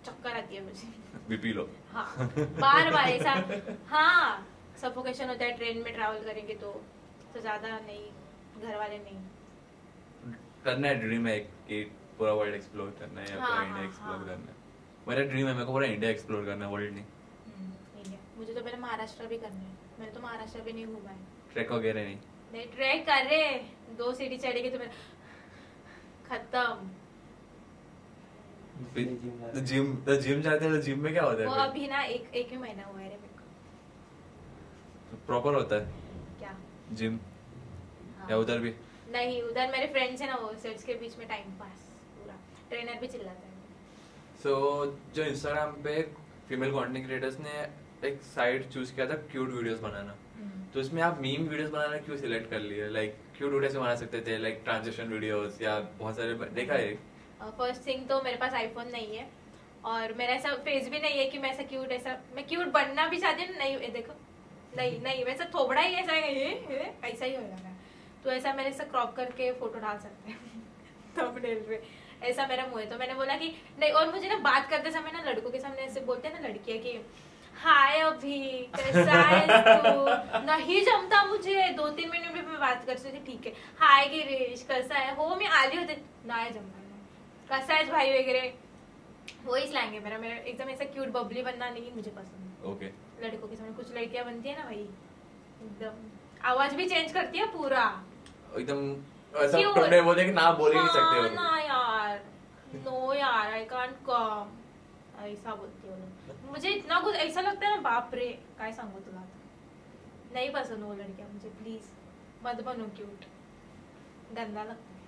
चक्कर आती है मुझे। BP low. हाँ बार बार ऐसा। हाँ सफोकेशन होता है ट्रेन में ट्रैवल करेंगे तो। तो ज़्यादा नहीं घर वाले नहीं। करना है ड्रीम है कि पूरा वर्ल्ड एक्सप्लोर करना है या हाँ, पूरा इंडिया हाँ, एक्सप्लोर हाँ। करना है। मेरा ड्रीम है मेरे को पूरा इंडिया एक्सप्लोर करना है वर्ल्ड नहीं। इंडिया मुझे तो पहले महाराष्ट्र भी करना है। मैंने तो महाराष्ट्र भी नहीं घूमा है। ट्रैक वगैरह नहीं। नहीं ट्रैक कर रहे दो सीढ़ी चढ़ेगी तो मेरा खत्म। तो जिम तो जिम जाते हैं तो जिम में क्या होता है वो अभी ना एक एक ही महीना हुआ है रे मेरे को। प्रॉपर होता है। जिम? हाँ। या उधर भी? नहीं उधर मेरे फ्रेंड्स है ना वो सेट्स के बीच में टाइम पास पूरा। ट्रेनर भी चिल्लाता है। सो जो इंस्टाग्राम पे फीमेल कंटेंट क्रिएटर्स ने एक साइट चूज़ किया था क्यूट वीडियोस बनाना। तो इसमें आप मीम वीडियोस बनाना क्यों सिलेक्ट कर लिए? लाइक क्यूट वीडियोस बना सकते थे? लाइक ट्रांजेक्शन वीडियोस या बहुत सारे देखा है? फ़र्स्ट थिंग तो मेरे पास आईफोन नहीं है। और मेरा ऐसा फेस भी नहीं है कि मैं ऐसा क्यूट ऐसा मैं क्यूट बनना भी चाहती हूँ नहीं ये देखो। नहीं नहीं वैसा थोबड़ा ही ऐसा है ये, ऐसा ही होगा मेरा तो ऐसा मेरे से क्रॉप करके फ़ोटो डाल सकते हैं। thumbnail पे ऐसा मेरा मुँह है। तो मैंने बोला कि नहीं और मुझे ना बात करते समय ना लड़कों के सामने ऐसे बोलते हैं ना लड़कियाँ कि हाय अभी कैसा है तू? नहीं जमता मुझे। दो तीन मिनट में मैं बात करते थे ठीक है। हाय गिरीश कैसा है? हो मी आली होते नाही जमणार कसा है भाई वगैरह? वही स्लैंग है मेरा। मेरा एकदम ऐसा क्यूट बबली बनना नहीं मुझे पसंद ओके लड़कों के सामने। कुछ लड़कियाँ बनती है ना भाई? एकदम। आवाज़ भी चेंज करती है पूरा। एकदम ऐसा? तुमने बोले कि ना बोल ही नहीं हाँ, सकते ना यार। नो यार आई कांट कम ऐसा बोलती है। मुझे इतना कुछ ऐसा लगता है ना बाप रे काय सांगू तुला नहीं पसंद वो लड़कियाँ मुझे प्लीज़ मत बनो क्यूट गंदा लगता है।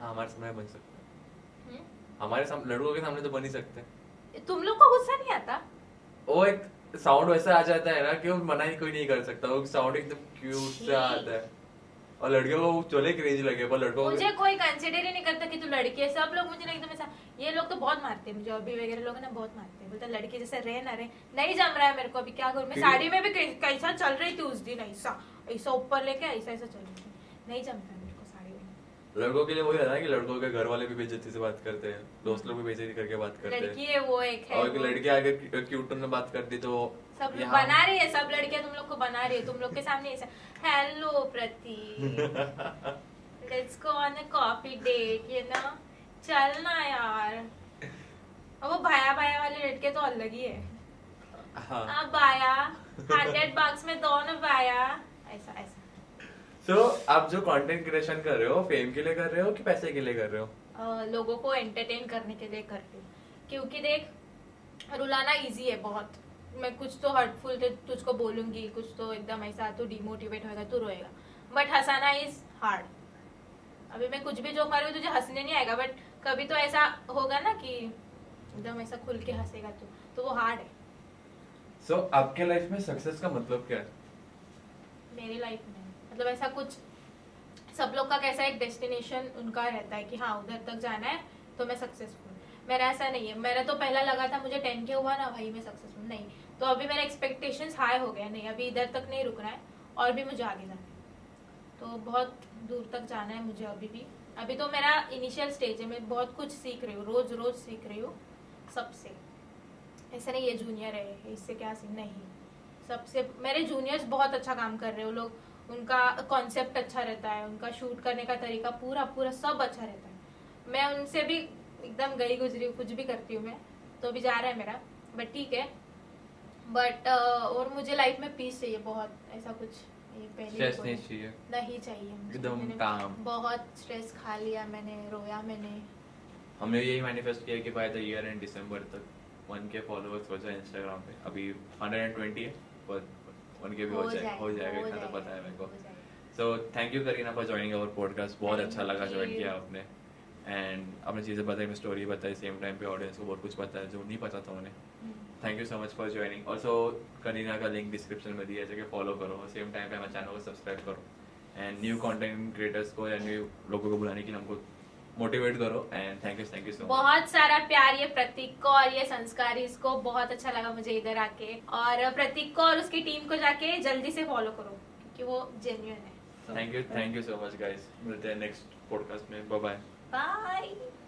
हाँ हमारे सामने बन सकते हम्म? हमारे सामने लड़कों के सामने तो बन ही सकते तुम लोग को गुस्सा नहीं आता? वो एक साउंड वैसा आ जाता है ना कि वो मना ही कोई नहीं कर सकता। वो साउंड एकदम क्यूट सा आता है। और लड़कियों को चले क्रेज लगे पर लड़कों मुझे कोई कंसिडर ही नहीं करता कि तू लड़की है। सब लोग मुझे एकदम ऐसा ये लोग तो बहुत मारते हैं मुझे अभी वगैरह लोग ना बहुत मारते हैं। बोलते लड़की जैसे रहे ना रहे। नहीं जम रहा है मेरे को अभी क्या करूँ? मैं साड़ी में भी कैसा चल रही थी उस दिन? ऐसा ऐसा ऊपर लेके ऐसा ऐसा चल रही थी। नहीं जमता है। मेरे को साड़ी में लड़कों के लिए वही रहता है कि लड़कों के घर वाले भी बेइज्जती से बात करते हैं दोस्त लोग भी बेइज्जती करके बात करते हैं। लड़की है वो एक है। और एक। लड़की आगे क्यूट टोन में बात करती तो सब लोग बना रही है सब लड़कियाँ तुम लोग को बना रही है तुम लोग के सामने ऐसा हेलो प्रति let's go on a coffee date you know चल ना यार। और वो भाया भाया वाले लड़के तो अलग ही है। हाँ। अब बाया हंड्रेड बक्स में दो ना बाया ऐसा ऐसा। सो आप जो कंटेंट क्रिएशन कर रहे हो फेम के लिए कर रहे हो कि पैसे के लिए कर रहे हो? अ, लोगों को एंटरटेन करने के लिए करती हूँ। क्योंकि देख रुलाना इजी है बहुत। मैं कुछ तो हर्टफुल तुझको बोलूँगी कुछ तो एकदम ऐसा तू डिमोटिवेट होएगा तू रोएगा। बट हंसाना इज़ हार्ड अभी मैं कुछ भी जो कर रही हूँ तुझे हंसने नहीं आएगा बट कभी तो ऐसा होगा ना कि एकदम ऐसा खुल के हंसेगा तू तो वो हार्ड है। सो so, आपके लाइफ में सक्सेस का मतलब क्या है? मेरी लाइफ में। मतलब ऐसा कुछ, सब लोग का कैसा एक डेस्टिनेशन उनका रहता है कि हाँ उधर तक जाना है तो मैं सक्सेसफुल मेरा ऐसा नहीं है। मेरा तो पहला लगा था, मुझे टेन के हुआ ना, भाई मैं सक्सेसफुल नहीं। तो अभी मेरा एक्सपेक्टेशंस हाई हो गया नहीं, अभी इधर तक नहीं रुकना है, और भी मुझे आगे जाना है। तो बहुत दूर तक जाना है मुझे अभी भी। अभी तो मेरा इनिशियल स्टेज है, मैं बहुत कुछ सीख रही हूँ, रोज रोज सीख रही हूँ, सबसे। ऐसा नहीं ये जूनियर है, इससे क्या सीख, नहीं। सबसे, मेरे जूनियर्स बहुत अच्छा काम कर रहे हैं लोग। उनका कॉन्सेप्ट अच्छा रहता है उनका शूट करने का तरीका पूरा पूरा सब अच्छा रहता है। मैं उनसे भी एकदम गई गुजरी कुछ भी करती हूँ मैं तो अभी जा रहा है मेरा बट ठीक है। बट और मुझे लाइफ में पीस चाहिए बहुत ऐसा कुछ स्ट्रेस नहीं चाहिए। नहीं चाहिए एकदम काम बहुत स्ट्रेस खा लिया मैंने रोया मैंने। हमने यही मैनिफेस्ट किया कि बाय द ईयर एंड दिसंबर तक वन के फॉलोअर्स हो जाए इंस्टाग्राम पे। अभी 120 है पर वन के भी हो जाए हो जाएगा इतना तो पता है मेरे को। So thank you Kareena for joining our podcast बहुत अच्छा लगा ज्वाइन किया आपने। एंड आपने चीज़ें बताई मैं स्टोरी बताई सेम टाइम पे ऑडियंस को बहुत कुछ बताया जो नहीं पता था उन्हें। Thank you so much for joining also Kareena का लिंक डिस्क्रिप्शन में दिया है फॉलो करो। सेम टाइम पे हमारे चैनल को सब्सक्राइब करो। एंड न्यू कॉन्टेंट क्रिएटर्स को या न्यू लोगों को बुलाने के लिए हमको मोटिवेट करो and thank you thank you so much बहुत सारा प्यार ये प्रतीक को और ये संस्कार इसको बहुत अच्छा लगा मुझे इधर आके। और प्रतीक को और उसकी टीम को जाके जल्दी से फॉलो करो क्योंकि वो जेन्युइन है। Thank you thank you so much guys मिलते हैं नेक्स्ट पॉडकास्ट में. Bye bye bye